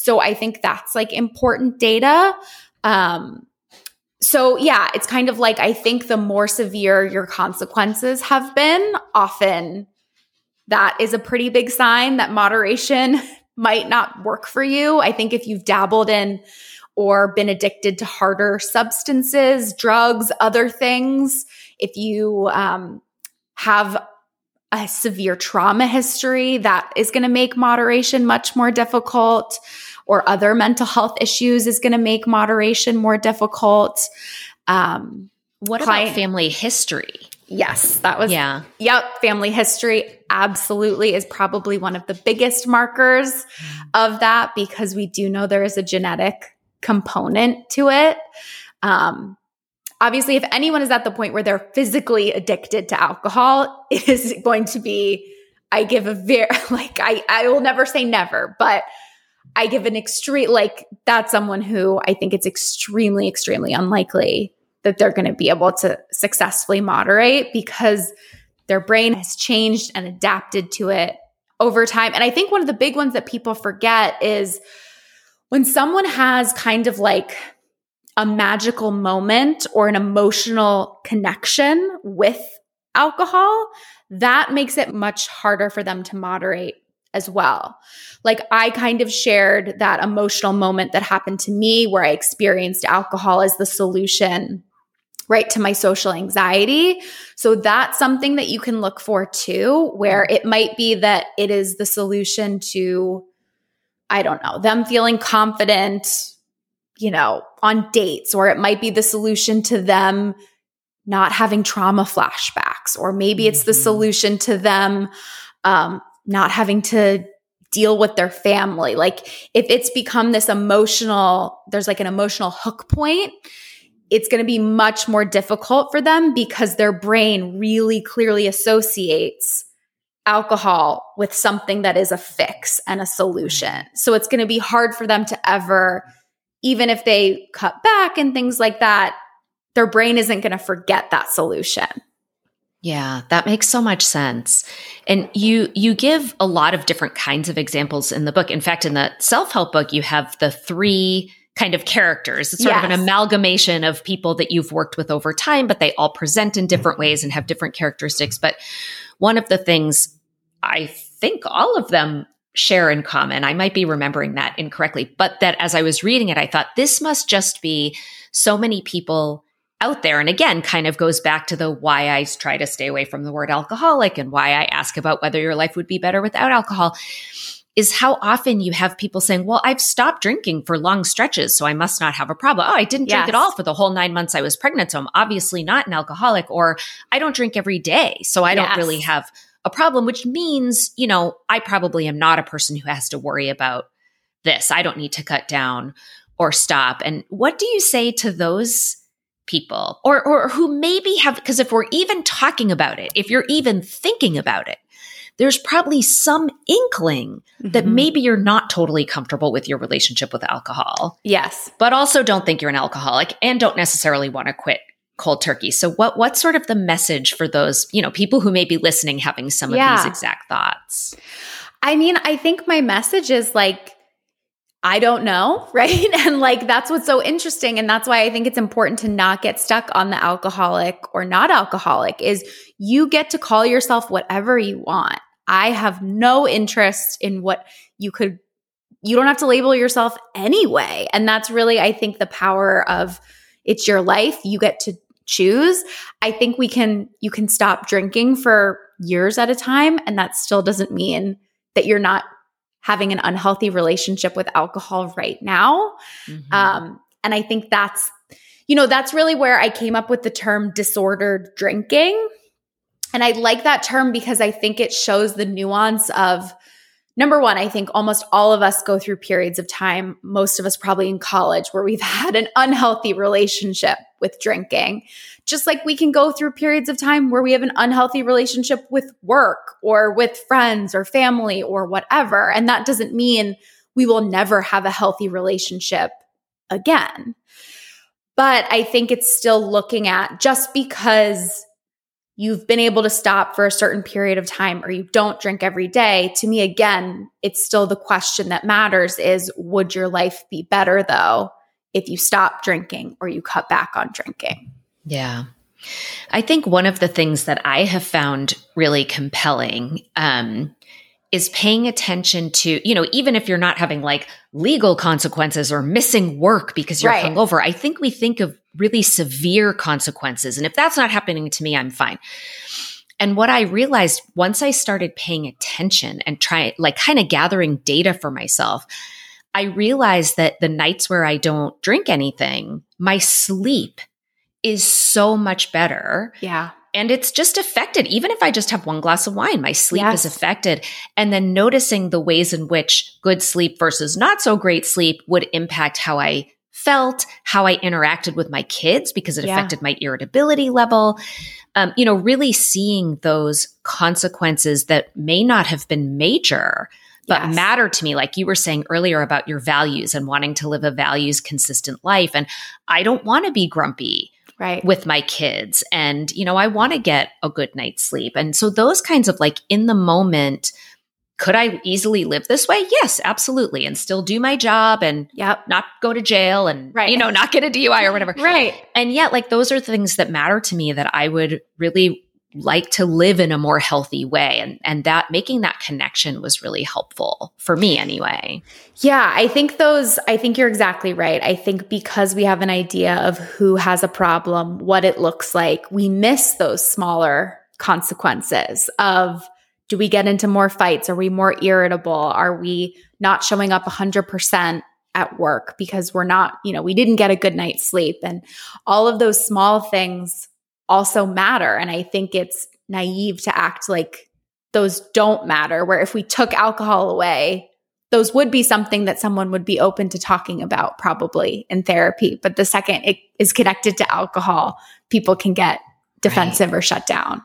[SPEAKER 1] So I think that's like important data. Um, so yeah, it's kind of like I think the more severe your consequences have been, often that is a pretty big sign that moderation (laughs) might not work for you. I think if you've dabbled in or been addicted to harder substances, drugs, other things, if you um, have a severe trauma history that is going to make moderation much more difficult or other mental health issues is going to make moderation more difficult.
[SPEAKER 2] Um, what client, about family history?
[SPEAKER 1] Yes that was yeah. yep family history absolutely is probably one of the biggest markers of that because we do know there is a genetic component to it. Um, obviously, if anyone is at the point where they're physically addicted to alcohol, it is going to be, I give a very, (laughs) like, I, I will never say never, but I give an extreme, like, that's someone who I think it's extremely, extremely unlikely that they're going to be able to successfully moderate because their brain has changed and adapted to it over time. And I think one of the big ones that people forget is when someone has kind of like a magical moment or an emotional connection with alcohol, that makes it much harder for them to moderate as well. Like I kind of shared that emotional moment that happened to me where I experienced alcohol as the solution right to my social anxiety. So that's something that you can look for too where it might be that it is the solution to I don't know, them feeling confident you know, on dates, or it might be the solution to them not having trauma flashbacks, or maybe it's the mm-hmm. solution to them um, not having to deal with their family. Like if it's become this emotional, there's like an emotional hook point, it's going to be much more difficult for them because their brain really clearly associates alcohol with something that is a fix and a solution. So it's going to be hard for them to ever even if they cut back and things like that, their brain isn't going to forget that solution.
[SPEAKER 2] Yeah, that makes so much sense. And you you give a lot of different kinds of examples in the book. In fact, in the self-help book, you have the three kind of characters. It's sort yes. of an amalgamation of people that you've worked with over time, but they all present in different ways and have different characteristics. But one of the things I think all of them share in common. I might be remembering that incorrectly, but that as I was reading it, I thought this must just be so many people out there. And again, kind of goes back to the why I try to stay away from the word alcoholic and why I ask about whether your life would be better without alcohol. is how often you have people saying, Well, I've stopped drinking for long stretches, so I must not have a problem. Oh, I didn't drink
[SPEAKER 1] Yes.
[SPEAKER 2] at all for the whole nine months I was pregnant, so I'm obviously not an alcoholic, or I don't drink every day, so I don't really have a problem, which means, you know, I probably am not a person who has to worry about this. I don't need to cut down or stop. And what do you say to those people or or who maybe have because if we're even talking about it, if you're even thinking about it, there's probably some inkling that
[SPEAKER 1] Mhm.
[SPEAKER 2] maybe you're not totally comfortable with your relationship with alcohol,
[SPEAKER 1] yes.
[SPEAKER 2] but also don't think you're an alcoholic and don't necessarily want to quit cold turkey. So what what's sort of the message for those, you know, people who may be listening having some of these exact thoughts?
[SPEAKER 1] I mean, I think my message is like, I don't know, (laughs) right? And like, that's what's so interesting. And that's why I think it's important to not get stuck on the alcoholic or not alcoholic is you get to call yourself whatever you want. I have no interest in what you could, you don't have to label yourself anyway. And that's really, I think, the power of it's your life. You get to choose. I think we can, you can stop drinking for years at a time. And that still doesn't mean that you're not having an unhealthy relationship with alcohol right now.
[SPEAKER 2] Mhm.
[SPEAKER 1] Um, and I think that's, you know, that's really where I came up with the term disordered drinking. And I like that term because I think it shows the nuance of number one, I think almost all of us go through periods of time, most of us probably in college, where we've (laughs) had an unhealthy relationship with drinking. Just like we can go through periods of time where we have an unhealthy relationship with work or with friends or family or whatever. And that doesn't mean we will never have a healthy relationship again. But I think it's still looking at just because you've been able to stop for a certain period of time or you don't drink every day, to me, again, it's still the question that matters is would your life be better though if you stop drinking or you cut back on drinking?
[SPEAKER 2] Yeah. I think one of the things that I have found really compelling um, is paying attention to, you know, even if you're not having like legal consequences or missing work because you're
[SPEAKER 1] Right.
[SPEAKER 2] hungover, I think we think of really severe consequences. And if that's not happening to me, I'm fine. And what I realized once I started paying attention and try like kind of gathering data for myself, I realized that the nights where I don't drink anything, my sleep is so much better.
[SPEAKER 1] Yeah.
[SPEAKER 2] And it's just affected. Even if I just have one glass of wine, my sleep
[SPEAKER 1] Yes.
[SPEAKER 2] is affected. And then noticing the ways in which good sleep versus not so great sleep would impact how I felt, how I interacted with my kids because it
[SPEAKER 1] Yeah.
[SPEAKER 2] affected my irritability level. Um, you know, really seeing those consequences that may not have been major, but
[SPEAKER 1] Yes.
[SPEAKER 2] matter to me, like you were saying earlier about your values and wanting to live a values consistent life. And I don't want to be grumpy
[SPEAKER 1] Right.
[SPEAKER 2] with my kids and you know i want to get a good night's sleep and so those kinds of like in the moment could i easily live this way yes absolutely and still do my job and
[SPEAKER 1] Yep.
[SPEAKER 2] not go to jail and
[SPEAKER 1] Right.
[SPEAKER 2] you know not get a dui or whatever (laughs)
[SPEAKER 1] Right.
[SPEAKER 2] and yet like those are things that matter to me that i would really like to live in a more healthy way and and that making that connection was really helpful for me anyway
[SPEAKER 1] Yeah, I think those, I think you're exactly right. I think because we have an idea of who has a problem, what it looks like, we miss those smaller consequences of do we get into more fights? Are we more irritable? Are we not showing up 100% at work because we're not, you know, we didn't get a good night's sleep? And all of those small things also matter. And I think it's naive to act like those don't matter, where if we took alcohol away, those would be something that someone would be open to talking about probably in therapy. But the second it is connected to alcohol, people can get defensive or shut down.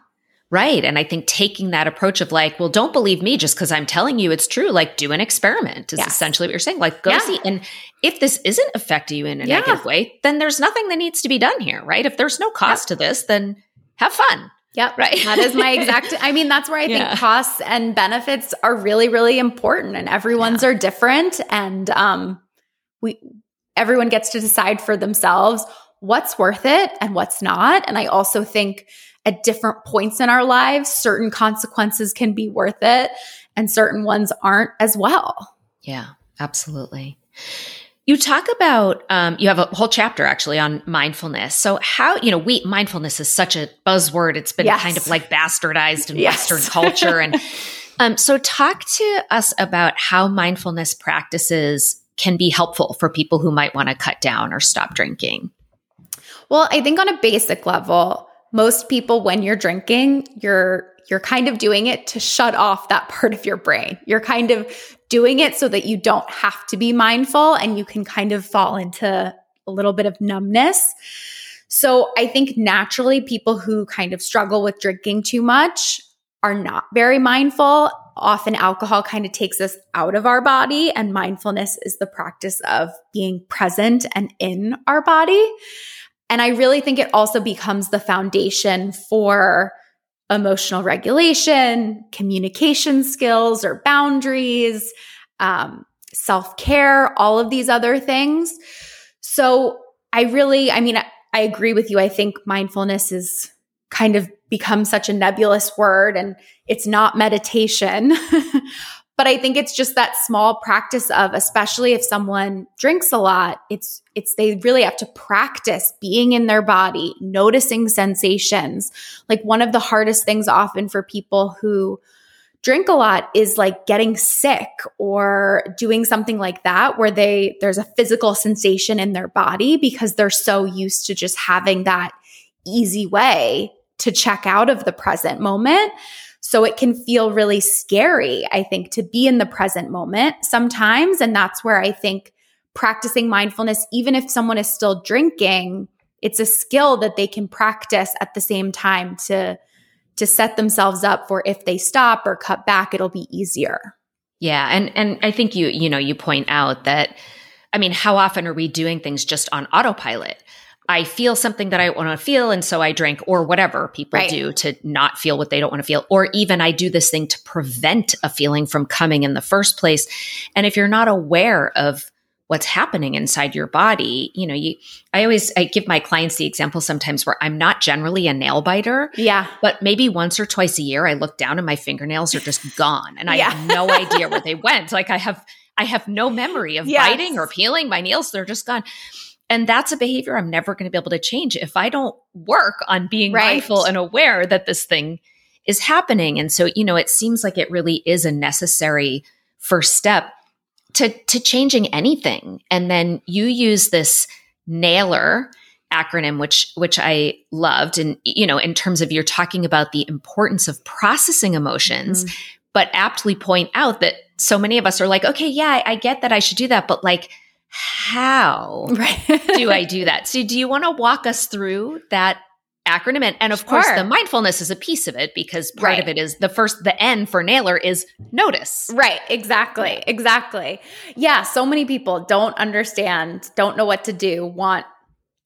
[SPEAKER 2] Right. And I think taking that approach of like, well, don't believe me just because I'm telling you it's true. Like, do an experiment is
[SPEAKER 1] Yes.
[SPEAKER 2] essentially what you're saying. Like, go
[SPEAKER 1] Yeah.
[SPEAKER 2] see. And if this isn't affecting you in a
[SPEAKER 1] Yeah.
[SPEAKER 2] negative way, then there's nothing that needs to be done here, right? If there's no cost to this, then have fun.
[SPEAKER 1] Yep.
[SPEAKER 2] Right.
[SPEAKER 1] That is my exact I mean, that's where I think (laughs)
[SPEAKER 2] Yeah.
[SPEAKER 1] costs and benefits are really, really important and everyone's are different. And um we everyone gets to decide for themselves what's worth it and what's not. And I also think at different points in our lives, certain consequences can be worth it and certain ones aren't as well.
[SPEAKER 2] Yeah, absolutely. You talk about um, you have a whole chapter actually on mindfulness. So how you know we mindfulness is such a buzzword. It's been
[SPEAKER 1] Yes.
[SPEAKER 2] kind of like bastardized in
[SPEAKER 1] Yes.
[SPEAKER 2] Western culture, and (laughs) Um, so, talk to us about how mindfulness practices can be helpful for people who might want to cut down or stop drinking.
[SPEAKER 1] Well, I think on a basic level, most people, when you're drinking, you're you're kind of doing it to shut off that part of your brain. You're kind of doing it so that you don't have to be mindful and you can kind of fall into a little bit of numbness. So I think naturally people who kind of struggle with drinking too much are not very mindful. Often alcohol kind of takes us out of our body and mindfulness is the practice of being present and in our body. And I really think it also becomes the foundation for emotional regulation, communication skills or boundaries, um, self care, all of these other things. So I really, I mean, I, I agree with you. I think mindfulness is kind of become such a nebulous word and it's not meditation. (laughs) but I think it's just that small practice of especially if someone drinks a lot, it's it's they really have to practice being in their body, noticing sensations. Like one of the hardest things often for people who drink a lot is like getting sick or doing something like that where they there's a physical sensation in their body because they're so used to just having that easy way to check out of the present moment. So it can feel really scary, I think, to be in the present moment sometimes. And that's where I think practicing mindfulness, even if someone is still drinking, it's a skill that they can practice at the same time to to set themselves up for if they stop or cut back, it'll be easier.
[SPEAKER 2] Yeah, and and I think you you know you point out that I mean, how often are we doing things just on autopilot? I feel something that I want to feel. And so I drink or whatever people right. do to not feel what they don't want to feel. Or even I do this thing to prevent a feeling from coming in the first place. And if you're not aware of what's happening inside your body, you know, you, I always, I give my clients the example sometimes where I'm not generally a nail biter.
[SPEAKER 1] Yeah.
[SPEAKER 2] But maybe once or twice a year, I look down and my fingernails are just gone and I yeah. have no (laughs) idea where they went. Like I have, I have no memory of yes. biting or peeling my nails. They're just gone. And that's a behavior I'm never going to be able to change if I don't work on being right. mindful and aware that this thing is happening. And so, you know, it seems like it really is a necessary first step to to changing anything. And then you use this nailer acronym which which I loved and you know in terms of you're talking about the importance of processing emotions mm-hmm. but aptly point out that so many of us are like okay yeah I, I get that I should do that but like how (laughs) right. do I do that? So, do you want to walk us through that acronym? And, and of sure. course, the mindfulness is a piece of it because part right. of it is the first, the N for nailer is notice.
[SPEAKER 1] Right. Exactly. Exactly. Yeah. So many people don't understand, don't know what to do, want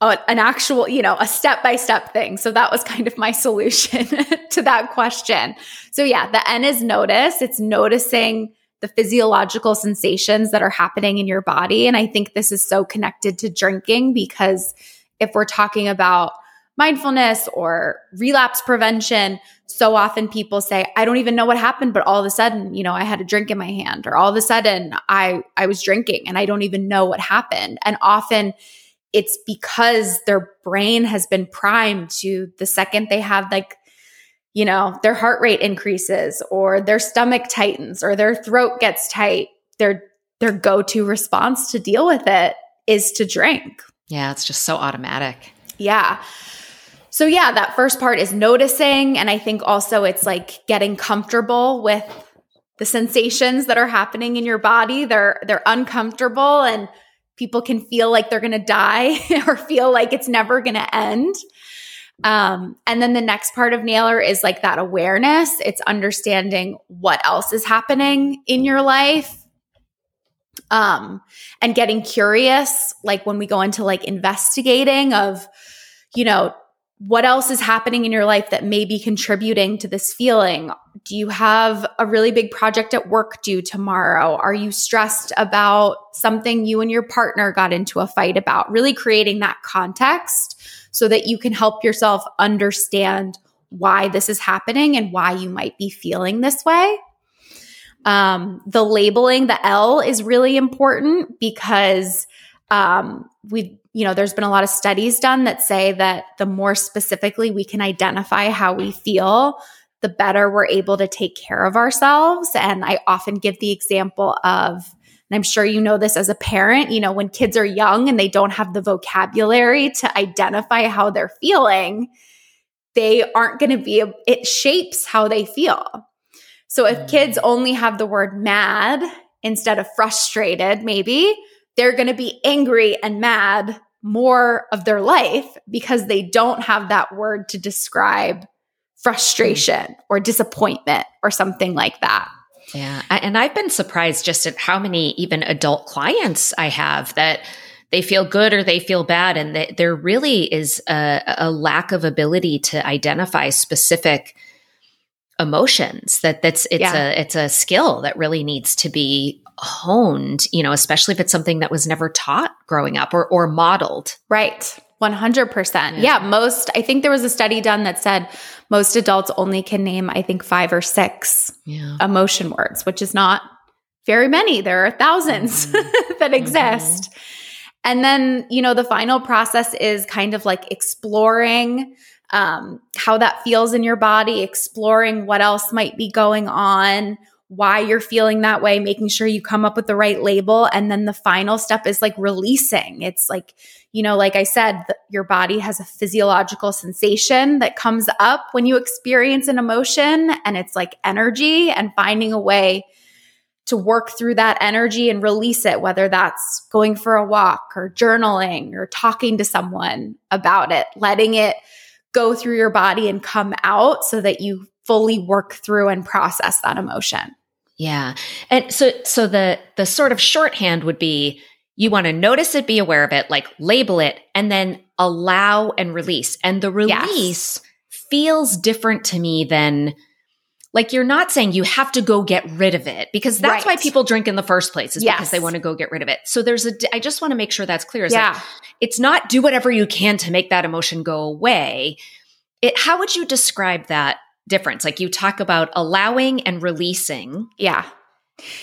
[SPEAKER 1] an actual, you know, a step by step thing. So that was kind of my (laughs) solution to that question. So, yeah, the N is notice. It's noticing the physiological sensations that are happening in your body. And I think this is so connected to drinking because if we're talking about mindfulness or relapse prevention, so often people say, I don't even know what happened, but all of a sudden, you know, I had a drink in my hand or all of a sudden I, I was drinking and I don't even know what happened. And often it's because their brain has been primed to the second they have like you know, their heart rate increases or their stomach tightens or their throat gets tight, their their go-to response to deal with it is to drink.
[SPEAKER 2] Yeah, it's just so automatic.
[SPEAKER 1] Yeah. So yeah, that first part is noticing and I think also it's like getting comfortable with the sensations that are happening in your body. They're they're uncomfortable and people can feel like they're going to die (laughs) or feel like it's never going to end. Um, and then the next part of Nailer is like that awareness. It's understanding what else is happening in your life. Um, and getting curious, like when we go into like investigating of, you know, what else is happening in your life that may be contributing to this feeling? Do you have a really big project at work due tomorrow? Are you stressed about something you and your partner got into a fight about? Really creating that context so that you can help yourself understand why this is happening and why you might be feeling this way. Um, the labeling, the L is really important because um, we, you know, there's been a lot of studies done that say that the more specifically we can identify how we feel, the better we're able to take care of ourselves. And I often give the example of, and I'm sure you know this as a parent, you know, when kids are young and they don't have the vocabulary to identify how they're feeling, they aren't going to be, it shapes how they feel. So if kids mm. only have the word mad instead of frustrated, maybe they're going to be angry and mad more of their life because they don't have that word to describe frustration or disappointment or something like that.
[SPEAKER 2] Yeah. And I've been surprised just at how many even adult clients I have that they feel good or they feel bad. And that there really is a, a lack of ability to identify specific emotions that that's it's yeah. a it's a skill that really needs to be honed you know especially if it's something that was never taught growing up or or modeled
[SPEAKER 1] right 100% yeah. yeah most i think there was a study done that said most adults only can name i think 5 or 6 yeah. emotion words which is not very many there are 1000s mm-hmm. (laughs) that exist mm-hmm. and then you know the final process is kind of like exploring um, how that feels in your body, exploring what else might be going on, why you're feeling that way, making sure you come up with the right label. And then the final step is like releasing. It's like, you know, like I said, your body has a physiological sensation that comes up when you experience an emotion, and it's like energy and finding a way to work through that energy and release it, whether that's going for a walk or journaling or talking to someone about it, letting it go through your body and come out so that you fully work through and process that emotion.
[SPEAKER 2] Yeah. And so so the the sort of shorthand would be you want to notice it, be aware of it, like label it and then allow and release. And the release yes. feels different to me than like you're not saying you have to go get rid of it because that's right. why people drink in the first place is yes. because they want to go get rid of it. So there's a I just want to make sure that's clear. It's yeah. Like, it's not do whatever you can to make that emotion go away. It how would you describe that difference? Like you talk about allowing and releasing.
[SPEAKER 1] Yeah.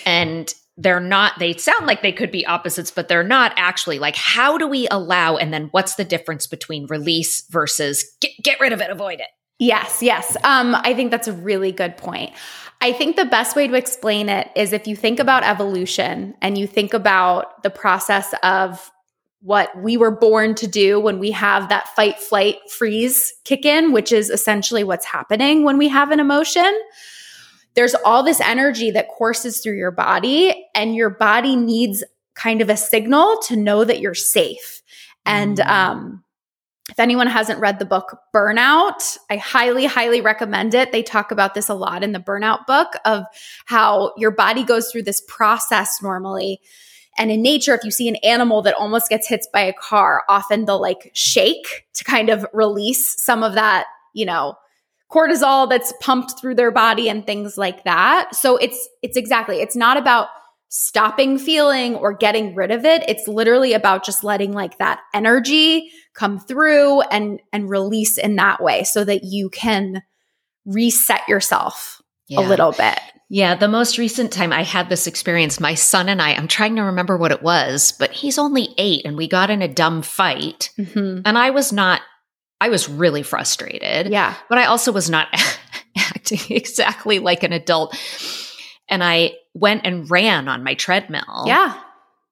[SPEAKER 2] And they're not they sound like they could be opposites but they're not actually like how do we allow and then what's the difference between release versus get, get rid of it avoid it
[SPEAKER 1] Yes, yes. Um, I think that's a really good point. I think the best way to explain it is if you think about evolution and you think about the process of what we were born to do when we have that fight, flight, freeze kick in, which is essentially what's happening when we have an emotion. There's all this energy that courses through your body, and your body needs kind of a signal to know that you're safe. And mm. um, if anyone hasn't read the book Burnout, I highly, highly recommend it. They talk about this a lot in the Burnout book of how your body goes through this process normally. And in nature, if you see an animal that almost gets hit by a car, often they'll like shake to kind of release some of that, you know, cortisol that's pumped through their body and things like that. So it's, it's exactly, it's not about stopping feeling or getting rid of it. It's literally about just letting like that energy come through and and release in that way so that you can reset yourself yeah. a little bit.
[SPEAKER 2] Yeah, the most recent time I had this experience, my son and I, I'm trying to remember what it was, but he's only 8 and we got in a dumb fight. Mm-hmm. And I was not I was really frustrated.
[SPEAKER 1] Yeah.
[SPEAKER 2] But I also was not (laughs) acting exactly like an adult. And I went and ran on my treadmill.
[SPEAKER 1] Yeah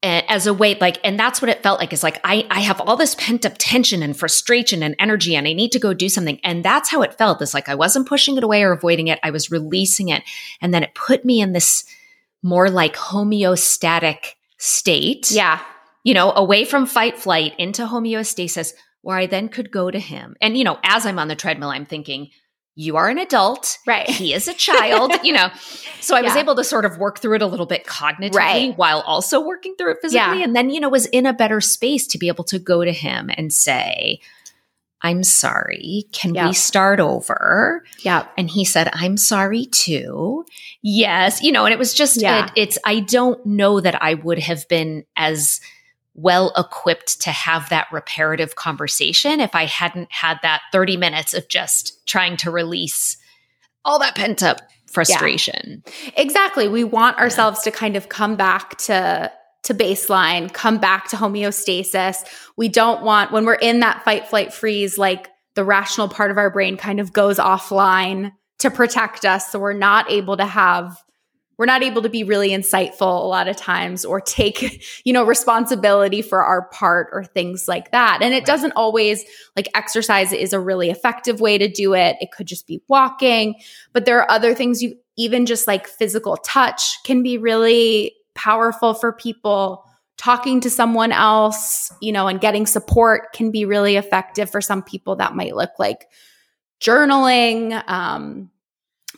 [SPEAKER 2] as a way like and that's what it felt like is like i i have all this pent up tension and frustration and energy and i need to go do something. And that's how it felt. It's like i wasn't pushing it away or avoiding it. I was releasing it. And then it put me in this more like homeostatic state.
[SPEAKER 1] Yeah.
[SPEAKER 2] You know away from fight flight into homeostasis where i then could go to him. And you know as i'm on the treadmill i'm thinking you are an adult.
[SPEAKER 1] Right.
[SPEAKER 2] He is a child, you know. (laughs) So I yeah. was able to sort of work through it a little bit cognitively right. while also working through it physically. Yeah. And then, you know, was in a better space to be able to go to him and say, I'm sorry. Can we start over?
[SPEAKER 1] Yeah.
[SPEAKER 2] And he said, I'm sorry too. Yes. You know, and it was just, it, it's, I don't know that I would have been as well equipped to have that reparative conversation if I hadn't had that 30 minutes of just trying to release all that pent up frustration.
[SPEAKER 1] Yeah. Exactly. We want ourselves yeah. to kind of come back to to baseline, come back to homeostasis. We don't want when we're in that fight flight freeze like the rational part of our brain kind of goes offline to protect us. So we're not able to have we're not able to be really insightful a lot of times or take (laughs) you know responsibility for our part or things like that. And it right. doesn't always like exercise is a really effective way to do it. It could just be walking. But there are other things you even just like physical touch can be really powerful for people. Talking to someone else you know and getting support can be really effective for some people that might look like journaling um,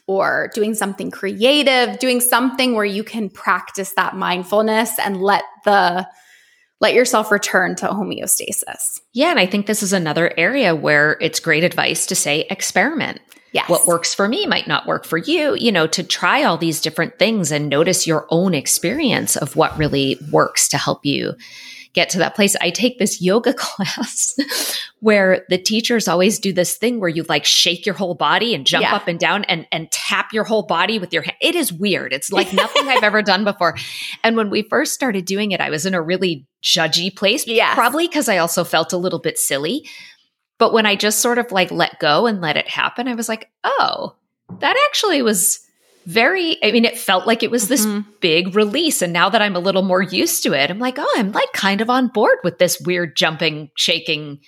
[SPEAKER 1] or doing something creative, doing something where you can practice that mindfulness and let the let yourself return to homeostasis.
[SPEAKER 2] Yeah, and I think this is another area where it's great advice to say experiment.
[SPEAKER 1] Yes.
[SPEAKER 2] What works for me might not work for you, you know, to try all these different things and notice your own experience of what really works to help you get to that place. I take this yoga (laughs) class where the teachers always do this thing where you like shake your whole body and jump yeah. up and down and, and tap your whole body with your hand. It is weird. It's like (laughs) nothing I've ever done before. And when we first started doing it, I was in a really judgy place.
[SPEAKER 1] Yes.
[SPEAKER 2] Probably because I also felt a little bit silly. But when I just sort of like let go and let it happen, I was like, oh, that actually was very i mean it felt like it was this mm-hmm. big release. And now that i'm a little more used to it i'm like oh i'm like kind of on board with this weird jumping shaking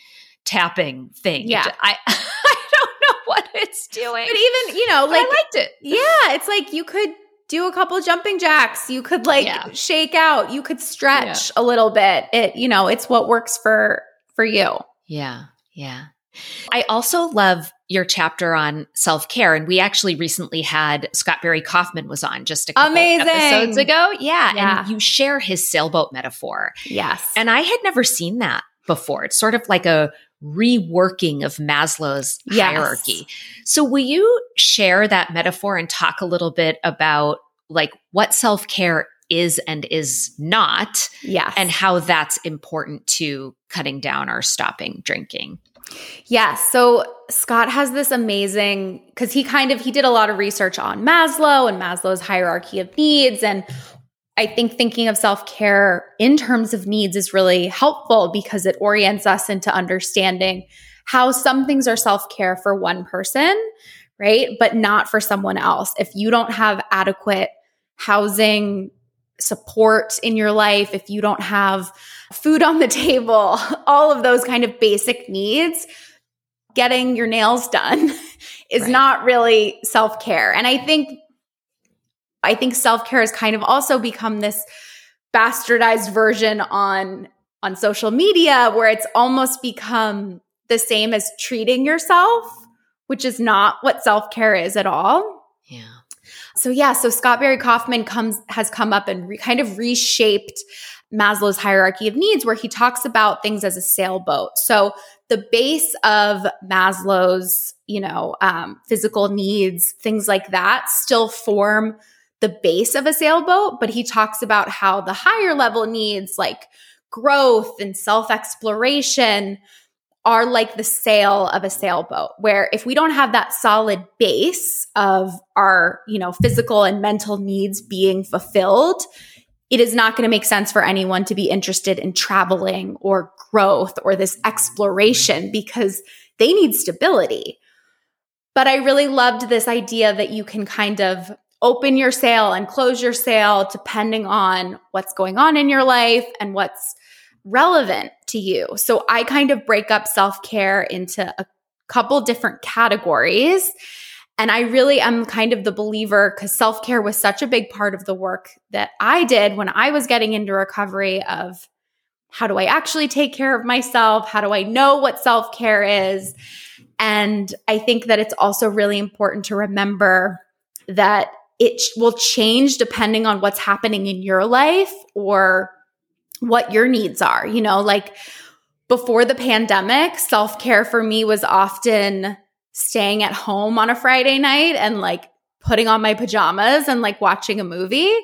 [SPEAKER 2] tapping thing.
[SPEAKER 1] Yeah. (laughs)
[SPEAKER 2] I i don't know what it's doing.
[SPEAKER 1] But even you know like
[SPEAKER 2] i liked it. (laughs)
[SPEAKER 1] Yeah it's like you could do a couple jumping jacks. You could like yeah. shake out. You could stretch yeah. a little bit. It you know it's what works for for you.
[SPEAKER 2] Yeah yeah. I also love your chapter on self care. And we actually recently had Scott Barry Kaufman was on just a couple
[SPEAKER 1] Amazing.
[SPEAKER 2] episodes ago. Yeah,
[SPEAKER 1] yeah.
[SPEAKER 2] And you share his sailboat metaphor.
[SPEAKER 1] Yes.
[SPEAKER 2] And I had never seen that before. It's sort of like a reworking of Maslow's yes. hierarchy. So will you share that metaphor and talk a little bit about like what self care is and is not?
[SPEAKER 1] yeah,
[SPEAKER 2] And how that's important to cutting down or stopping drinking.
[SPEAKER 1] Yeah. So Scott has this amazing because he kind of he did a lot of research on Maslow and Maslow's hierarchy of needs. And I think thinking of self-care in terms of needs is really helpful because it orients us into understanding how some things are self-care for one person, right? But not for someone else. If you don't have adequate housing, support in your life, if you don't have food on the (laughs) table, all of those kind of basic needs, getting your nails done (laughs) is right. not really self-care. And I think I think self-care has kind of also become this bastardized version on on social media where it's almost become the same as treating yourself, which is not what self-care is at all.
[SPEAKER 2] Yeah.
[SPEAKER 1] So yeah, so Scott Barry Kaufman comes has come up and re, kind of reshaped Maslow's hierarchy of needs where he talks about things as a sailboat. So the base of Maslow's, you know, um, physical needs, things like that still form the base of a sailboat, but he talks about how the higher level needs like growth and self exploration are like the sail of a sailboat where if we don't have that solid base of our you know physical and mental needs being fulfilled it is not going to make sense for anyone to be interested in traveling or growth or this exploration because they need stability but i really loved this idea that you can kind of open your sail and close your sail depending on what's going on in your life and what's relevant to you. So I kind of break up self care into a couple different categories. And I really am kind of the believer because self care was such a big part of the work that I did when I was getting into recovery of how do I actually take care of myself? How do I know what self care is? And I think that it's also really important to remember that it will change depending on what's happening in your life or what your needs are. You know, like before the pandemic, self care for me was often staying at home on a Friday night and like putting on my pajamas and like watching a movie.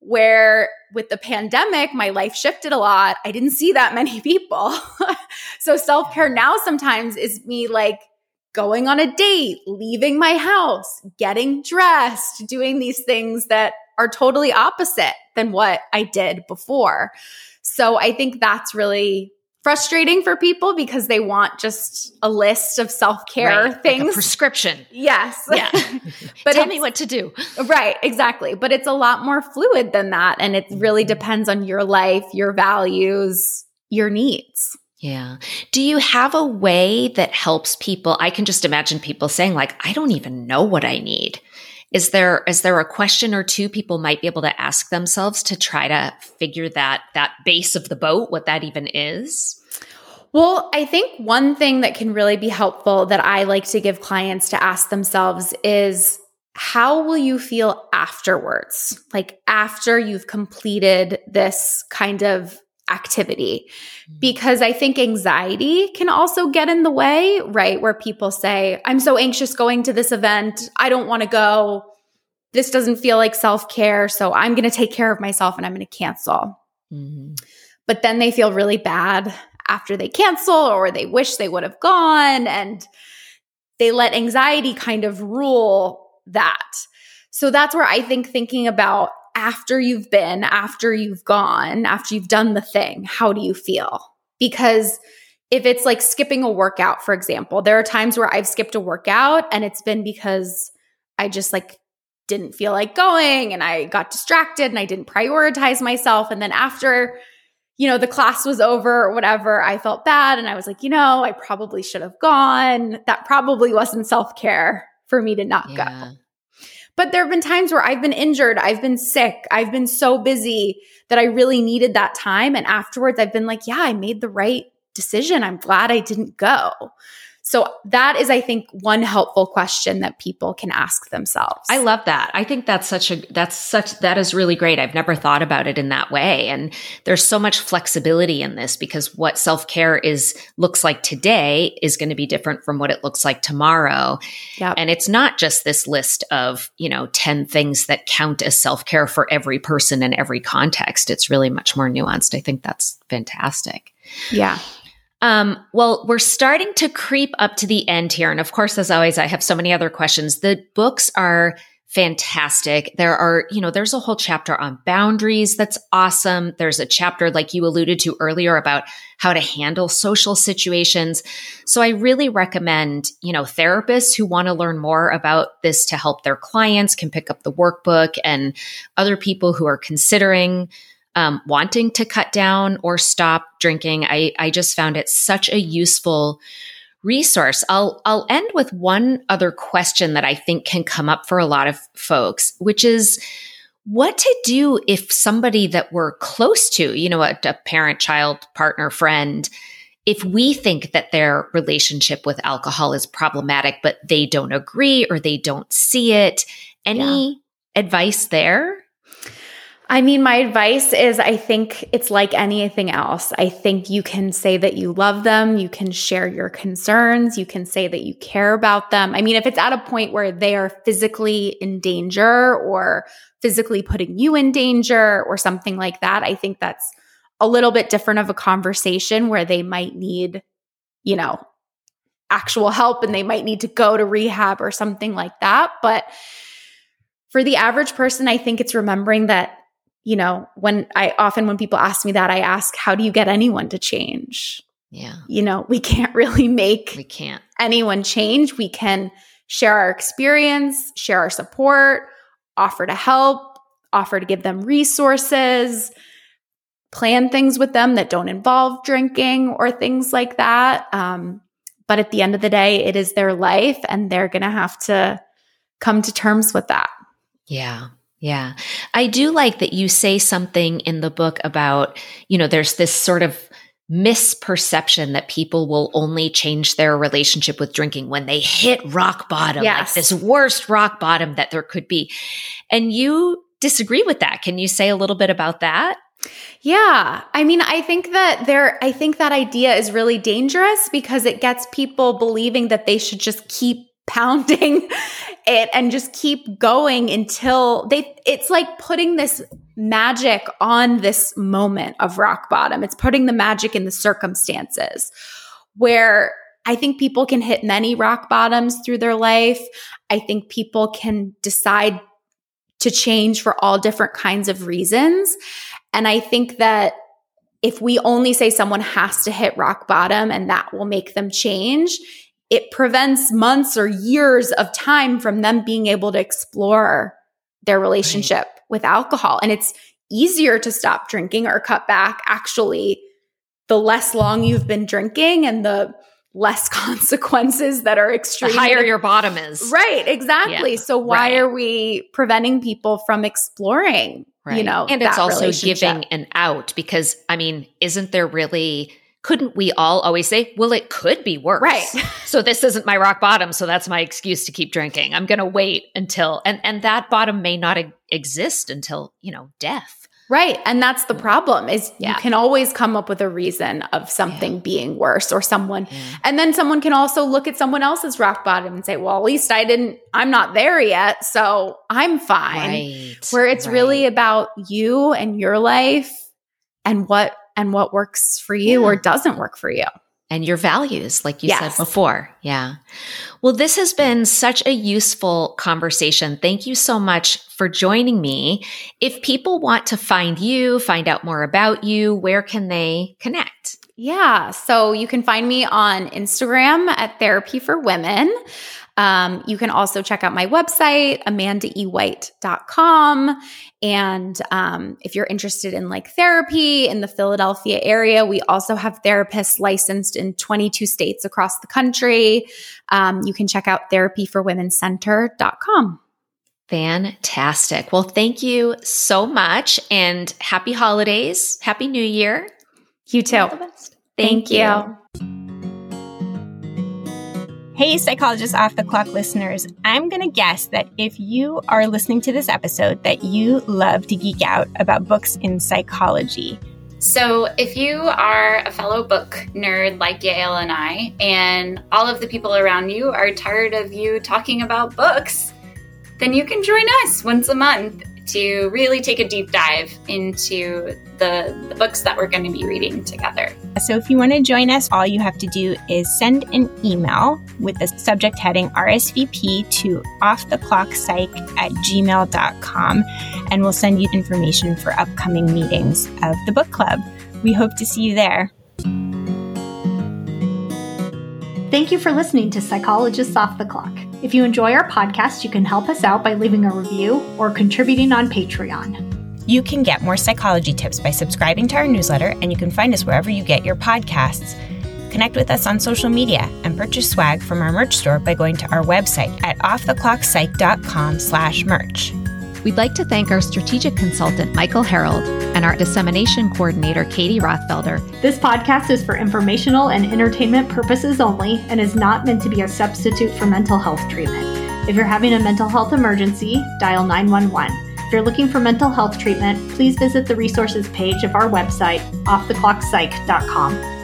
[SPEAKER 1] Where with the pandemic, my life shifted a lot. I didn't see that many (laughs) people. so self care now sometimes is me like going on a date, leaving my house, getting dressed, doing these things that are totally opposite than what I did before. So I think that's really frustrating for people because they want just a list of self-care
[SPEAKER 2] Right,
[SPEAKER 1] things.
[SPEAKER 2] like a prescription.
[SPEAKER 1] yes.
[SPEAKER 2] Yeah. (laughs) (laughs)
[SPEAKER 1] but
[SPEAKER 2] Tell me what to do.
[SPEAKER 1] Right, exactly. But it's a lot more fluid than that. And it really
[SPEAKER 2] Mm-hmm.
[SPEAKER 1] depends on your life, your values, your needs.
[SPEAKER 2] Yeah. Do you have a way that helps people? I can just imagine people saying like, I don't even know what I need. Is there is there a question or two people might be able to ask themselves to try to figure that that base of the boat, what that even is?
[SPEAKER 1] Well, I think one thing that can really be helpful that I like to give clients to ask themselves is how will you feel afterwards? Like after you've completed this kind of activity. Because I think anxiety can also get in the way, right? Where people say, I'm so anxious going to this event. I don't want to go. This doesn't feel like self care. So I'm going to take care of myself and I'm going to cancel.
[SPEAKER 2] Mm-hmm.
[SPEAKER 1] But then they feel really bad after they cancel or they wish they would have gone and they let anxiety kind of rule that. So that's where I think thinking about after you've been, after you've gone, after you've done the thing, how do you feel? Because if it's like skipping a workout, for example, there are times where I've skipped a workout and it's been because I just like didn't feel like going and I got distracted and I didn't prioritize myself. And then after, you know, the class was over or whatever, I felt bad and I was like, you know, I probably should have gone. That probably wasn't self care for me to not go. But there have been times where I've been injured, I've been sick, I've been so busy that I really needed that time. And afterwards, I've been like, yeah, I made the right decision. I'm glad I didn't go. So that is, I think, one helpful question that people can ask themselves.
[SPEAKER 2] I love that. I think that's such a that's such that is really great. I've never thought about it in that way and there's so much flexibility in this because what self-care is looks like today is going to be different from what it looks like tomorrow.
[SPEAKER 1] Yep.
[SPEAKER 2] And it's not just this list of, you know, 10 things that count as self-care for every person in every context. It's really much more nuanced. I think that's fantastic.
[SPEAKER 1] yeah.
[SPEAKER 2] Um, well, we're starting to creep up to the end here. And of course, as always, I have so many other questions. The books are fantastic. There are, you know, there's a whole chapter on boundaries that's awesome. There's a chapter, like you alluded to earlier, about how to handle social situations. So I really recommend, you know, therapists who want to learn more about this to help their clients can pick up the workbook and other people who are considering um, wanting to cut down or stop drinking. I, I just found it such a useful resource. I'll I'll end with one other question that I think can come up for a lot of folks, which is what to do if somebody that we're close to, you know, a, a parent, child, partner, friend, if we think that their relationship with alcohol is problematic, but they don't agree or they don't see it. Any advice there?
[SPEAKER 1] I mean, my advice is I think it's like anything else. I think you can say that you love them. You can share your concerns. You can say that you care about them. I mean, if it's at a point where they are physically in danger or physically putting you in danger or something like that, I think that's a little bit different of a conversation where they might need, you know, actual help and they might need to go to rehab or something like that. But for the average person, I think it's remembering that you know, when I often, when people ask me that, I ask, how do you get anyone to change?
[SPEAKER 2] Yeah,
[SPEAKER 1] You know, we can't really make
[SPEAKER 2] we can't.
[SPEAKER 1] anyone change. We can share our experience, share our support, offer to help, offer to give them resources, plan things with them that don't involve drinking or things like that. Um, but at the end of the day, it is their life and they're going to have to come to terms with that.
[SPEAKER 2] Yeah. Yeah. I do like that you say something in the book about, you know, there's this sort of misperception that people will only change their relationship with drinking when they hit rock bottom, like this worst rock bottom that there could be. And you disagree with that. Can you say a little bit about that?
[SPEAKER 1] Yeah. I mean, I think that there, I think that idea is really dangerous because it gets people believing that they should just keep pounding (laughs) it and just keep going until they, it's like putting this magic on this moment of rock bottom. It's putting the magic in the circumstances where I think people can hit many rock bottoms through their life. I think people can decide to change for all different kinds of reasons. And I think that if we only say someone has to hit rock bottom and that will make them change, it prevents months or years of time from them being able to explore their relationship right. with alcohol. And it's easier to stop drinking or cut back actually the less long you've been drinking and the less (laughs) consequences that are extreme.
[SPEAKER 2] The higher your bottom is.
[SPEAKER 1] Right, exactly. Yeah, so why right. are we preventing people from exploring, right. you know,
[SPEAKER 2] and it's also giving an out because I mean, isn't there really couldn't we all always say, well, it could be worse.
[SPEAKER 1] Right. (laughs)
[SPEAKER 2] so this isn't my rock bottom, so that's my excuse to keep drinking. I'm going to wait until and and that bottom may not exist until, you know, death.
[SPEAKER 1] Right. And that's the problem is yeah. you can always come up with a reason of something yeah. being worse or someone. Yeah. And then someone can also look at someone else's rock bottom and say, well, at least I didn't, I'm not there yet. So I'm fine. Right. Where it's right. really about you and your life and what, and what works for you or doesn't work for you
[SPEAKER 2] and your values, like you yes. said before. Yeah. Well, this has been such a useful conversation. Thank you so much for joining me. If people want to find you, find out more about you, where can they connect?
[SPEAKER 1] Yeah. So you can find me on Instagram at Therapy for Women. Um, you can also check out my website, amandaewhite.com. And um, if you're interested in like therapy in the Philadelphia area, we also have therapists licensed in 22 states across the country. Um, you can check out therapyforwomencenter.com.
[SPEAKER 2] Fantastic. Well, thank you so much and happy holidays. Happy New Year.
[SPEAKER 1] You too.
[SPEAKER 2] Thank, thank you. you.
[SPEAKER 3] Hey, Psychologist Off the Clock listeners. I'm going to guess that if you are listening to this episode, that you love to geek out about books in psychology.
[SPEAKER 5] So, if you are a fellow book nerd like Yael and I, and all of the people around you are tired of you talking about books, then you can join us once a month to really take a deep dive into the, the books that we're going to be reading together.
[SPEAKER 3] So, if you want to join us, all you have to do is send an email with the subject heading RSVP to offtheclockpsych at gmail.com, and we'll send you information for upcoming meetings of the book club. We hope to see you there.
[SPEAKER 4] Thank you for listening to Psychologists Off the Clock. If you enjoy our podcast, you can help us out by leaving a review or contributing on Patreon.
[SPEAKER 3] You can get more psychology tips by subscribing to our newsletter, and you can find us wherever you get your podcasts. Connect with us on social media and purchase swag from our merch store by going to our website at offtheclockpsych.com slash merch.
[SPEAKER 2] We'd like to thank our strategic consultant, Michael Harold, and our dissemination coordinator, Katie Rothfelder.
[SPEAKER 4] This podcast is for informational and entertainment purposes only and is not meant to be a substitute for mental health treatment. If you're having a mental health emergency, dial 911. If you're looking for mental health treatment, please visit the resources page of our website, offtheclockpsych.com.